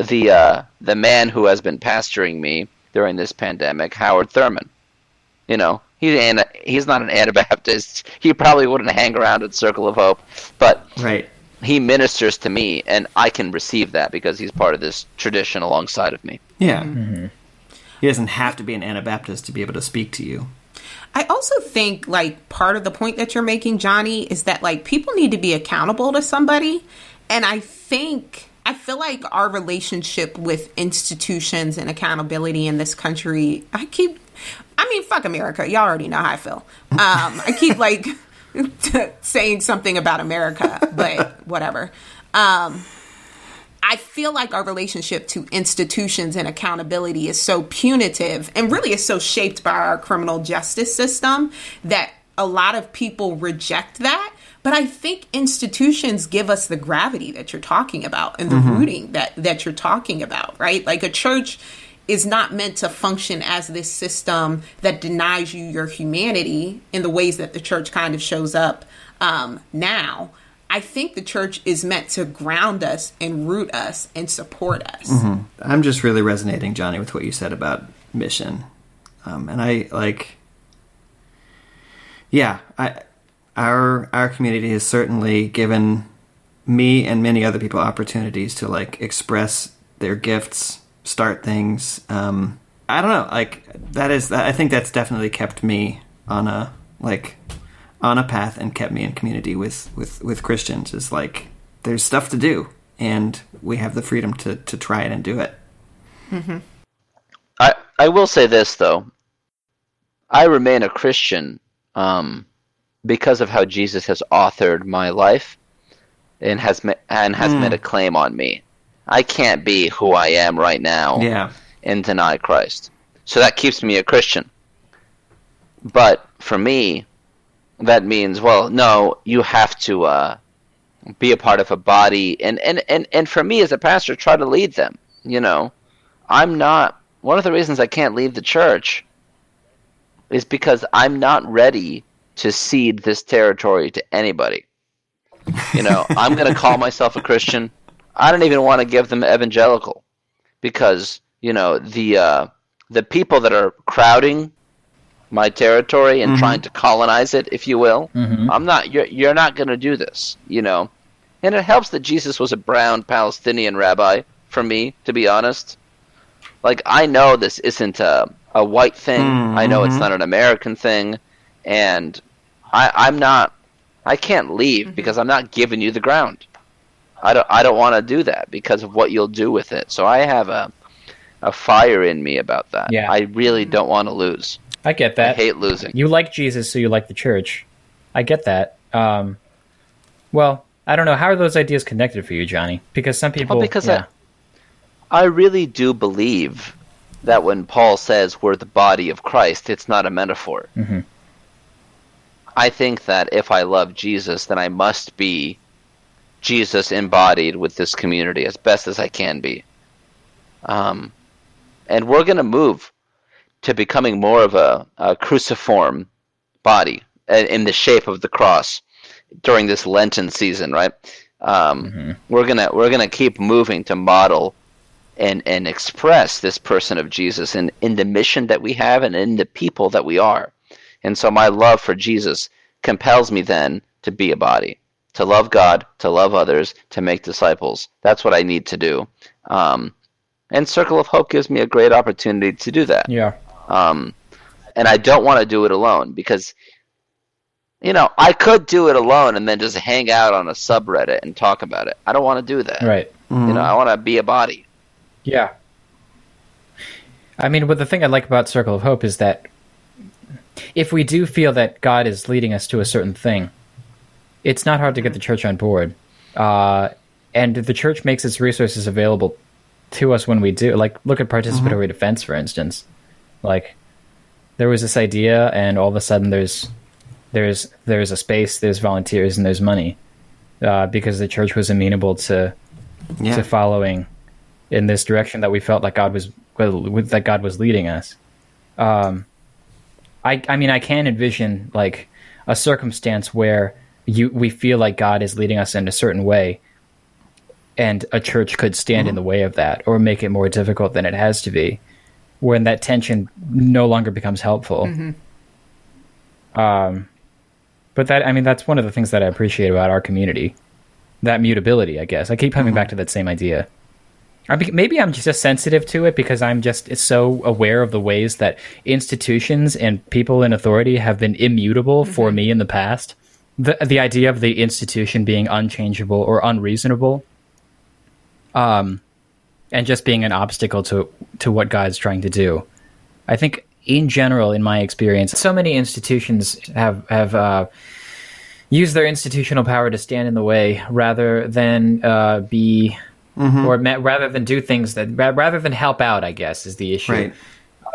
the uh, the man who has been pastoring me during this pandemic, Howard Thurman. You know, he's an, he's not an Anabaptist. He probably wouldn't hang around at Circle of Hope, but Right. he ministers to me, and I can receive that because he's part of this tradition alongside of me. Yeah. Mm-hmm. Mm-hmm. He doesn't have to be an Anabaptist to be able to speak to you. I also think like part of the point that you're making, Johnny, is that like people need to be accountable to somebody. And I think I feel like our relationship with institutions and accountability in this country, I keep I mean, fuck America. Y'all already know how I feel. Um, I keep like saying something about America, but whatever. Um, I feel like our relationship to institutions and accountability is so punitive and really is so shaped by our criminal justice system that a lot of people reject that. But I think institutions give us the gravity that you're talking about and the rooting that, that you're talking about, right? Like a church is not meant to function as this system that denies you your humanity in the ways that the church kind of shows up um, now. I think the church is meant to ground us and root us and support us. I'm just really resonating, Johnny, with what you said about mission. Um, and I like, yeah, I, our our community has certainly given me and many other people opportunities to like express their gifts start things. Um, I don't know. Like that is. I think that's definitely kept me on a like on a path and kept me in community with with with Christians. Is like there's stuff to do, and we have the freedom to to try it and do it. Mm-hmm. I I will say this though. I remain a Christian um, because of how Jesus has authored my life and has ma- and has made a claim on me. I can't be who I am right now Yeah. and deny Christ. So that keeps me a Christian. But for me, that means well, no, you have to uh, be a part of a body, and, and and and for me as a pastor, try to lead them. You know, I'm not. One of the reasons I can't leave the church is because I'm not ready to cede this territory to anybody. You know, I'm going to call myself a Christian. I don't even want to give them evangelical because you know the uh, the people that are crowding my territory and mm-hmm. trying to colonize it, if you will. Mm-hmm. I'm not. You're you're not going to do this. You know, and it helps that Jesus was a brown Palestinian rabbi. For me, to be honest, like I know this isn't a a white thing. I know it's mm-hmm. not an American thing, and I I'm not. I can't leave because I'm not giving you the ground. I don't I don't want to do that because of what you'll do with it. So I have a a fire in me about that. Yeah. I really don't want to lose. I get that. I hate losing. You like Jesus, so you like the church. I get that. Um, well, I don't know. How are those ideas connected for you, Johnny? Because some people. Well, because yeah. I really do believe that when Paul says we're the body of Christ, it's not a metaphor. Mm-hmm. I think that if I love Jesus, then I must be Jesus embodied with this community as best as I can be. Um, and we're going to move to becoming more of a, a cruciform body uh, in the shape of the cross during this Lenten season, right? Um, We're gonna we're gonna keep moving to model and and express this person of Jesus in in the mission that we have and in the people that we are. And so my love for Jesus compels me then to be a body, to love God, to love others, to make disciples. That's what I need to do. Um, and Circle of Hope gives me a great opportunity to do that. Yeah. Um, and I don't want to do it alone because, you know, I could do it alone and then just hang out on a subreddit and talk about it. I don't want to do that. Right. You know, I want to be a body. Yeah. I mean, what the thing I like about Circle of Hope is that if we do feel that God is leading us to a certain thing, it's not hard to get the church on board. Uh, and the church makes its resources available to us when we do. Like, look at participatory defense, for instance. Like, there was this idea, and all of a sudden, there's there's there's a space, there's volunteers, and there's money uh, because the church was amenable to Yeah. to following in this direction that we felt like God was that God was leading us. Um, I I mean I can envision like a circumstance where you we feel like God is leading us in a certain way, and a church could stand in mm-hmm. the way of that or make it more difficult than it has to be, when that tension no longer becomes helpful. Mm-hmm. Um, but that I mean that's one of the things that I appreciate about our community that mutability, I guess. I keep coming mm-hmm. back to that same idea. I be- maybe I'm just sensitive to it because I'm just so aware of the ways that institutions and people in authority have been immutable for me in the past. The the idea of the institution being unchangeable or unreasonable, um, and just being an obstacle to to what God's trying to do. I think in general, in my experience, so many institutions have have uh, use their institutional power to stand in the way rather than uh, be or ma- rather than do things that ra- rather than help out i guess is the issue Right.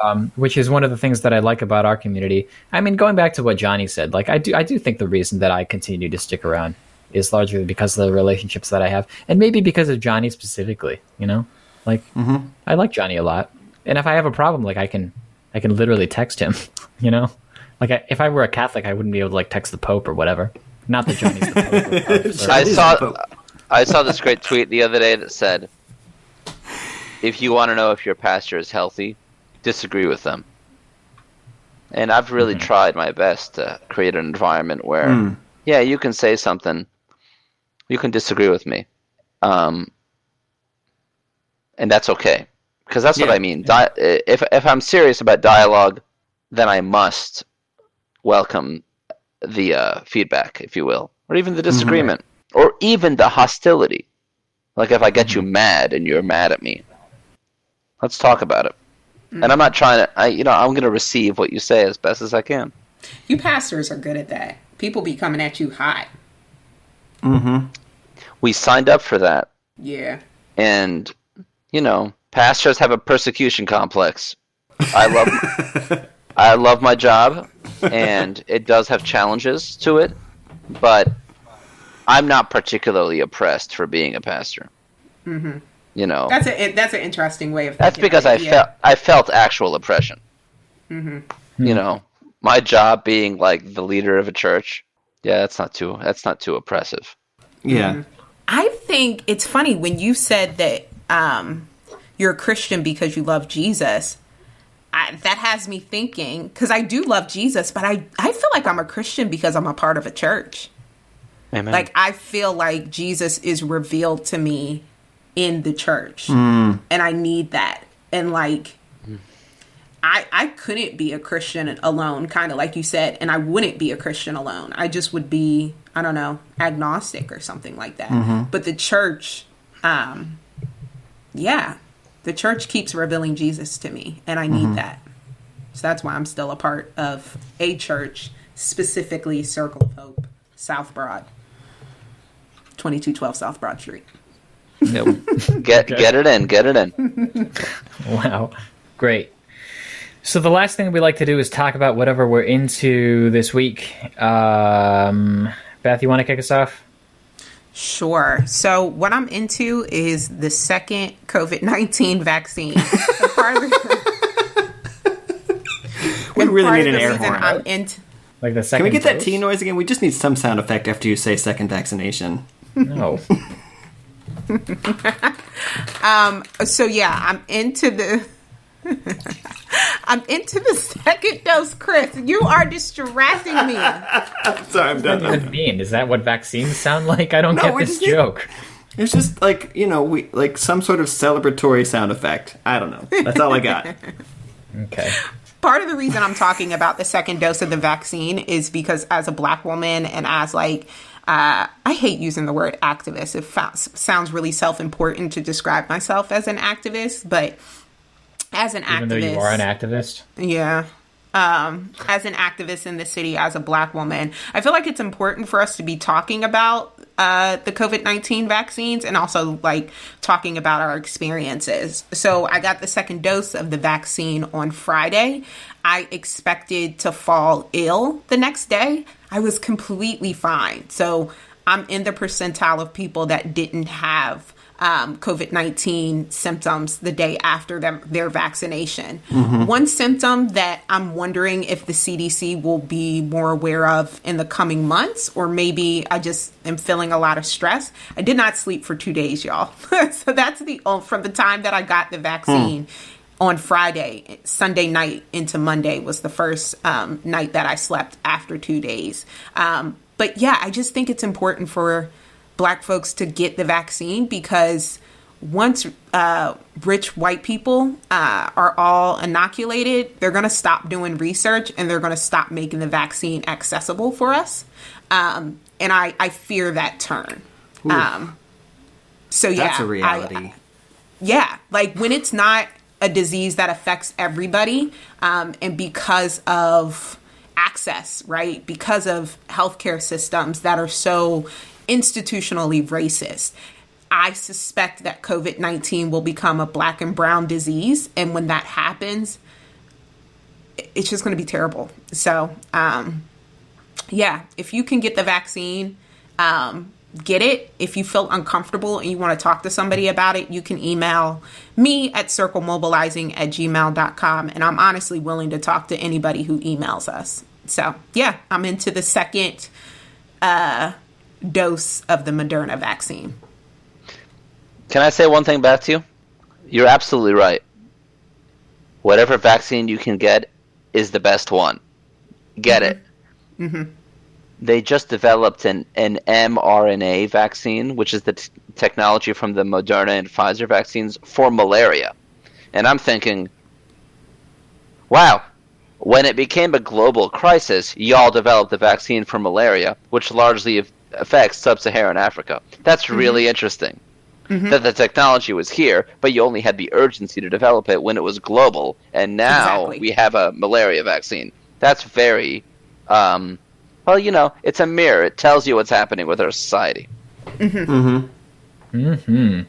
Um, which is one of the things that i like about our community. I mean going back to what johnny said like i do i do think the reason that i continue to stick around is largely because of the relationships that i have and maybe because of johnny specifically you know? Like i like johnny a lot. And if i have a problem like i can i can literally text him you know? Like I, if i were a catholic i wouldn't be able to like text the pope or whatever. Not that johnny's the pope or- I saw Pope. I saw this great tweet the other day that said, "If you want to know if your pastor is healthy, disagree with them." And I've really tried my best to create an environment where, yeah, you can say something, you can disagree with me, um, and that's okay because that's what I mean. Di- if if I'm serious about dialogue, then I must welcome the uh, feedback, if you will, or even the disagreement, or even the hostility. Like if I get you mad and you're mad at me, let's talk about it. And I'm not trying to. I you know I'm going to receive what you say as best as I can. You pastors are good at that. People be coming at you hot. Mm-hmm. We signed up for that, Yeah. and you know pastors have a persecution complex. I love I love my job, and it does have challenges to it, but I'm not particularly oppressed for being a pastor. Mm-hmm. You know, That's a that's an interesting way of. Thinking. That's because I yeah. felt I felt actual oppression. You know, my job being like the leader of a church. Yeah, that's not too that's not too oppressive. Yeah. I think it's funny when you said that um, you're a Christian because you love Jesus. I, that has me thinking because I do love Jesus, but I I feel like I'm a Christian because I'm a part of a church. Amen. Like I feel like Jesus is revealed to me in the church, mm. and I need that. And like, I I couldn't be a Christian alone, kind of like you said, and I wouldn't be a Christian alone. I just would be I don't know agnostic or something like that. Mm-hmm. But the church, um, yeah, the church keeps revealing Jesus to me, and I need mm-hmm. that. So that's why I'm still a part of a church, specifically Circle of Hope, South Broad, 2212 South Broad Street. Yep. get get it in, get it in. Wow. Great. So the last thing we like to do is talk about whatever we're into this week. Um, Beth, you want to kick us off? Sure. So what I'm into is the second COVID 19 vaccine. And part of the- We really need an the air horn. I'm into. Like the second. Can we get that? T noise again? We just need some sound effect after you say second vaccination. No. Um, so yeah, I'm into the. I'm into the second dose, Chris. You are distracting me. Sorry, I'm done. What done. does it mean? Is that what vaccines sound like? I don't get this just- joke. It's just like you know, we like some sort of celebratory sound effect. I don't know. That's all I got. Okay. part of the reason I'm talking about the second dose of the vaccine is because as a black woman and as like uh, I hate using the word activist. It fa- sounds really self-important to describe myself as an activist, but as an Even activist, though you are an activist. yeah. Um, as an activist in the city, as a black woman, I feel like it's important for us to be talking about uh, the COVID 19 vaccines and also like talking about our experiences. So I got the second dose of the vaccine on Friday. I expected to fall ill the next day. I was completely fine. So I'm in the percentile of people that didn't have um, COVID 19 symptoms the day after them, their vaccination. One symptom that I'm wondering if the CDC will be more aware of in the coming months, or maybe I just am feeling a lot of stress. I did not sleep for two days, y'all. so that's the oh, from the time that I got the vaccine. On Friday, Sunday night into Monday was the first um, night that I slept after two days. Um, but yeah, I just think it's important for black folks to get the vaccine because once uh, rich white people uh, are all inoculated, they're going to stop doing research and they're going to stop making the vaccine accessible for us. Um, and I, I fear that turn. Um, so yeah, That's a reality. yeah, like when it's not a disease that affects everybody, um, and because of access, right? Because of healthcare systems that are so institutionally racist. I suspect that COVID 19 will become a black and brown disease. And when that happens, it's just going to be terrible. So, um, yeah, if you can get the vaccine, um, get it. If you feel uncomfortable and you want to talk to somebody about it, you can email me at circlemobilizing at gmail.com. And I'm honestly willing to talk to anybody who emails us. So, yeah, I'm into the second uh, dose of the Moderna vaccine. Can I say one thing back to you? You're absolutely right. Whatever vaccine you can get is the best one. Get it. Mm-hmm. They just developed an, an mRNA vaccine, which is the t- technology from the Moderna and Pfizer vaccines for malaria. And I'm thinking, wow, when it became a global crisis, y'all developed the vaccine for malaria, which largely affects sub Saharan Africa. That's really interesting. That the technology was here, but you only had the urgency to develop it when it was global, and now Exactly. we have a malaria vaccine. That's very, um, well, you know, it's a mirror. It tells you what's happening with our society. Hmm. Mm hmm.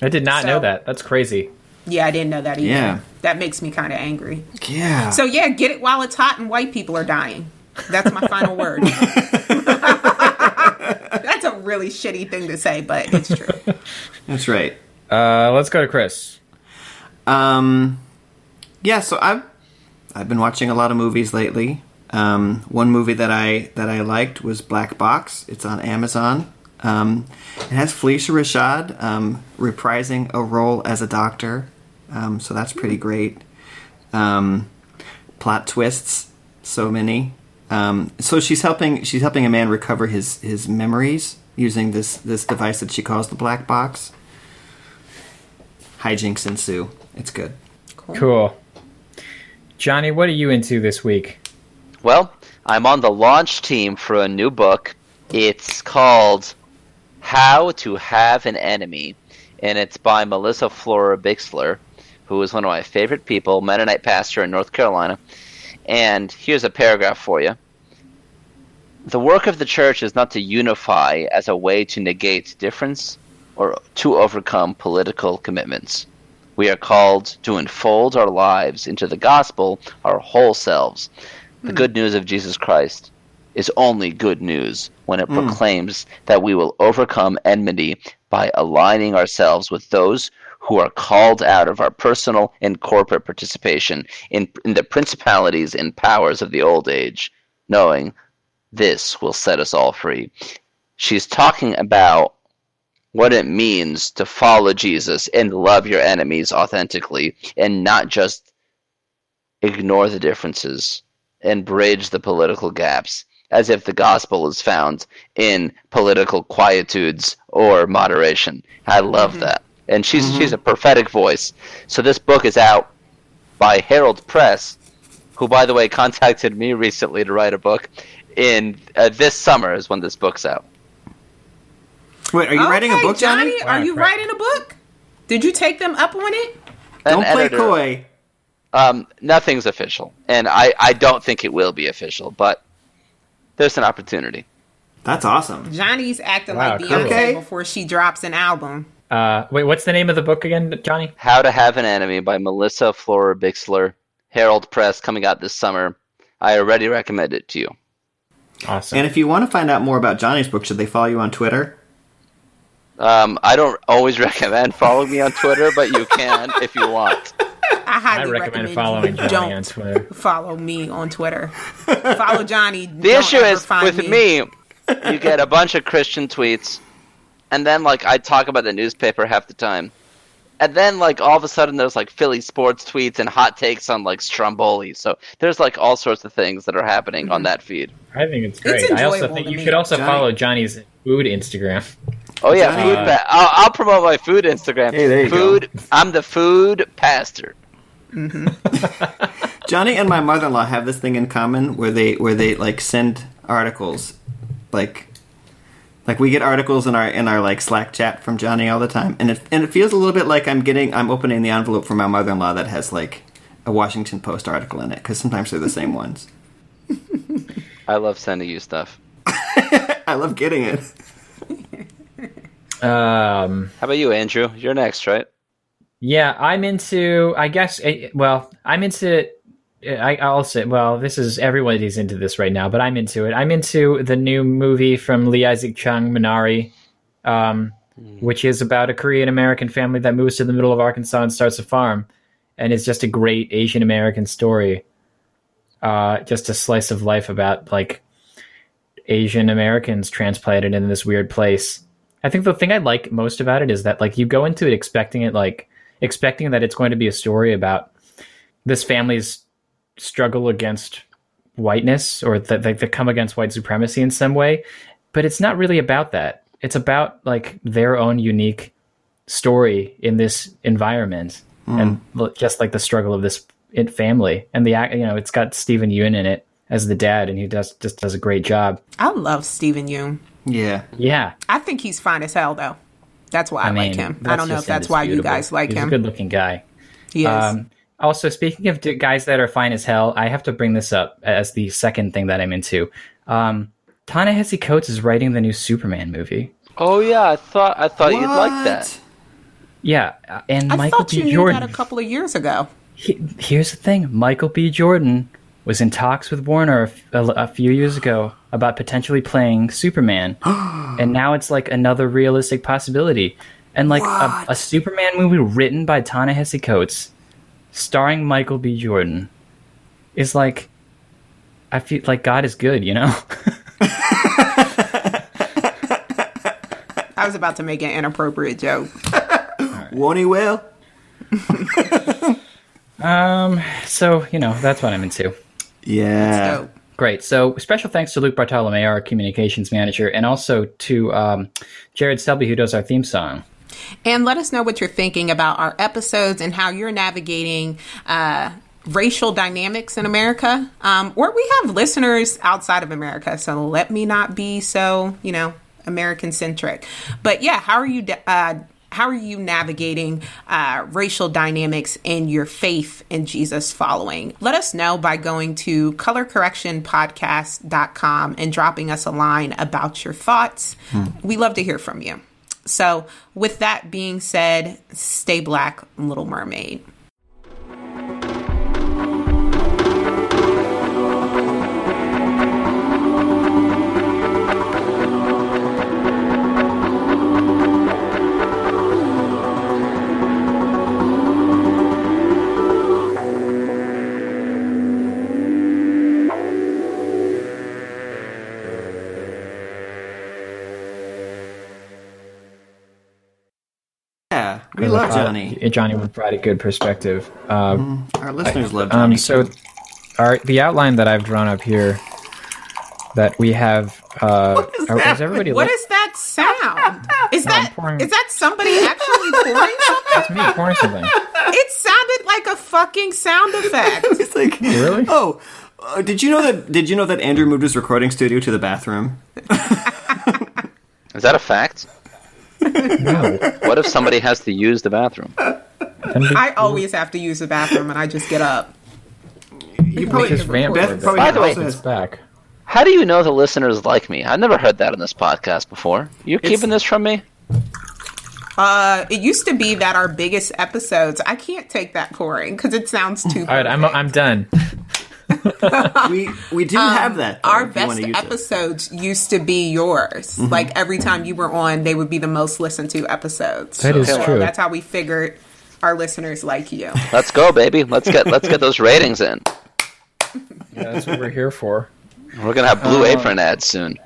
I did not know that. That's crazy. Yeah, I didn't know that either. Yeah. That makes me kind of angry. Yeah. So yeah, get it while it's hot and white people are dying. That's my final word. That's a really shitty thing to say, but it's true. That's right. Uh, let's go to Chris. Um, yeah, so I've I've been watching a lot of movies lately. Um, one movie that I that I liked was Black Box. It's on Amazon. Um, it has Phylicia Rashad um, reprising a role as a doctor, um, so that's pretty great. Um, plot twists, so many. Um, so she's helping she's helping a man recover his his memories using this this device that she calls the black box. Hijinks ensue. It's good. Cool. Johnny, what are you into this week? Well, I'm on the launch team for a new book. It's called How to Have an Enemy, and it's by Melissa Florer-Bixler, who is one of my favorite people, Mennonite pastor in North Carolina. And here's a paragraph for you. The work of the church is not to unify as a way to negate difference or to overcome political commitments. We are called to unfold our lives into the gospel, our whole selves. The good hmm. news of Jesus Christ is only good news when it hmm. proclaims that we will overcome enmity by aligning ourselves with those who are called out of our personal and corporate participation in, in the principalities and powers of the old age, knowing this will set us all free. She's talking about what it means to follow Jesus and love your enemies authentically and not just ignore the differences and bridge the political gaps as if the gospel is found in political quietudes or moderation. I love that. And she's she's a prophetic voice. So this book is out by Herald Press, who by the way contacted me recently to write a book in uh, this summer is when this book's out. Wait, are you writing a Okay, book, Johnny? Are you Right. writing a book? Did you take them up on it? An Don't play editor- coy. Um, nothing's official, and I, I don't think it will be official, but there's an opportunity. That's awesome. Johnny's acting Wow, like cool. Beyonce Okay. before she drops an album. Uh, wait, what's the name of the book again, Johnny? How to Have an Enemy by Melissa Florer-Bixler, Herald Press, coming out this summer. I already recommend it to you. Awesome. And if you want to find out more about Johnny's book, should they follow you on Twitter? Um, I don't always recommend following me on Twitter, but you can if you want. I I highly recommend recommend following you Johnny don't on Twitter. follow me on Twitter. follow Johnny. The issue is with me, you get a bunch of Christian tweets, and then like I talk about the newspaper half the time, and then like all of a sudden there's like Philly sports tweets and hot takes on like Stromboli. So there's like all sorts of things that are happening on mm-hmm. that feed. I think it's great. It's I also think you me. should also Johnny- follow Johnny's food Instagram. Oh yeah, Johnny- food. Pa- I'll, I'll promote my food Instagram. Hey, there you go. food. I'm the food pastor. Mm-hmm. Johnny and my mother-in-law have this thing in common where they where they like send articles, like like we get articles in our in our like Slack chat from Johnny all the time, and it and it feels a little bit like I'm getting I'm opening the envelope for my mother-in-law that has like a Washington Post article in it because sometimes they're the same ones. I love sending you stuff. I love getting it. Um, How about you, Andrew? You're next, right? yeah, I'm into. I guess. eh, Well, I'm into. I, I'll say. Well, this is everybody's into this right now, but I'm into it. I'm into the new movie from Lee Isaac Chung, Minari, um, which is about a Korean American family that moves to the middle of Arkansas and starts a farm, and it's just a great Asian American story. Uh, just a slice of life about like Asian Americans transplanted in this weird place. I think the thing I like most about it is that like you go into it expecting it like expecting that it's going to be a story about this family's struggle against whiteness or that they, they come against white supremacy in some way, but it's not really about that. It's about like their own unique story in this environment, hmm. and just like the struggle of this family, and the act- you know, it's got Steven Yeun in it as the dad, and he does just does a great job. I love Steven Yeun. Yeah. Yeah, I think he's fine as hell, though. That's why I, I mean, like him. I don't know if that's why you guys like He's him. a good-looking guy. he is. Um, also, speaking of guys that are fine as hell, I have to bring this up as the second thing that I'm into. Um, Ta-Nehisi Coates is writing the new Superman movie. Oh yeah, I thought I thought you'd like that. Yeah, uh, and I Michael thought B. you knew Jordan. that a couple of years ago. He- here's the thing: Michael B. Jordan was in talks with Warner a few years ago about potentially playing Superman, and now it's like another realistic possibility. And like a, a Superman movie written by Ta-Nehisi Coates, starring Michael B. Jordan, is like, I feel like God is good, you know. I was about to make an inappropriate joke. Won't he will? um, so you know that's what I'm into. Yeah. Great. So special thanks to Luke Bartolome, our communications manager, and also to um, Jared Selby, who does our theme song. and let us know what you're thinking about our episodes and how you're navigating uh, racial dynamics in America. Um, or we have listeners outside of America, so let me not be so, you know, American centric. But yeah, how are you? Uh, how are you navigating uh, racial dynamics in your faith in Jesus following? Let us know by going to colorcorrectionpodcast.com and dropping us a line about your thoughts. We love to hear from you. So, with that being said, stay black, Little Mermaid. We love Johnny. Uh, Johnny would provide a good perspective. Uh, Our listeners love Johnny. Um, so, our the outline that I've drawn up here that we have. Uh, is are- that? is everybody? What li- is that sound? Is that pouring- is that somebody actually pouring something? That's me pouring something. It sounded like a fucking sound effect. it's like, Really? oh, uh, did you know that? Did you know that Andrew moved his recording studio to the bathroom? Is that a fact? No. What if somebody has to use the bathroom? I always have to use the bathroom and I just get up. You probably just vamp Beth for a bit. probably By the way- also it's has- back. How do you know the listeners like me? I've never heard that on this podcast before. You keeping this from me? Uh, it used to be that our biggest episodes, I can't take that pouring because it sounds too. All right, I'm I'm done. we we do have that. though, Um, our if you wanna best use it. episodes used to be yours. Like every time you were on, they would be the most listened to episodes. That is So true. That's how we figured our listeners like you. Let's go, baby. Let's get let's get those ratings in. Yeah, that's what we're here for. We're gonna have Blue Apron ads soon.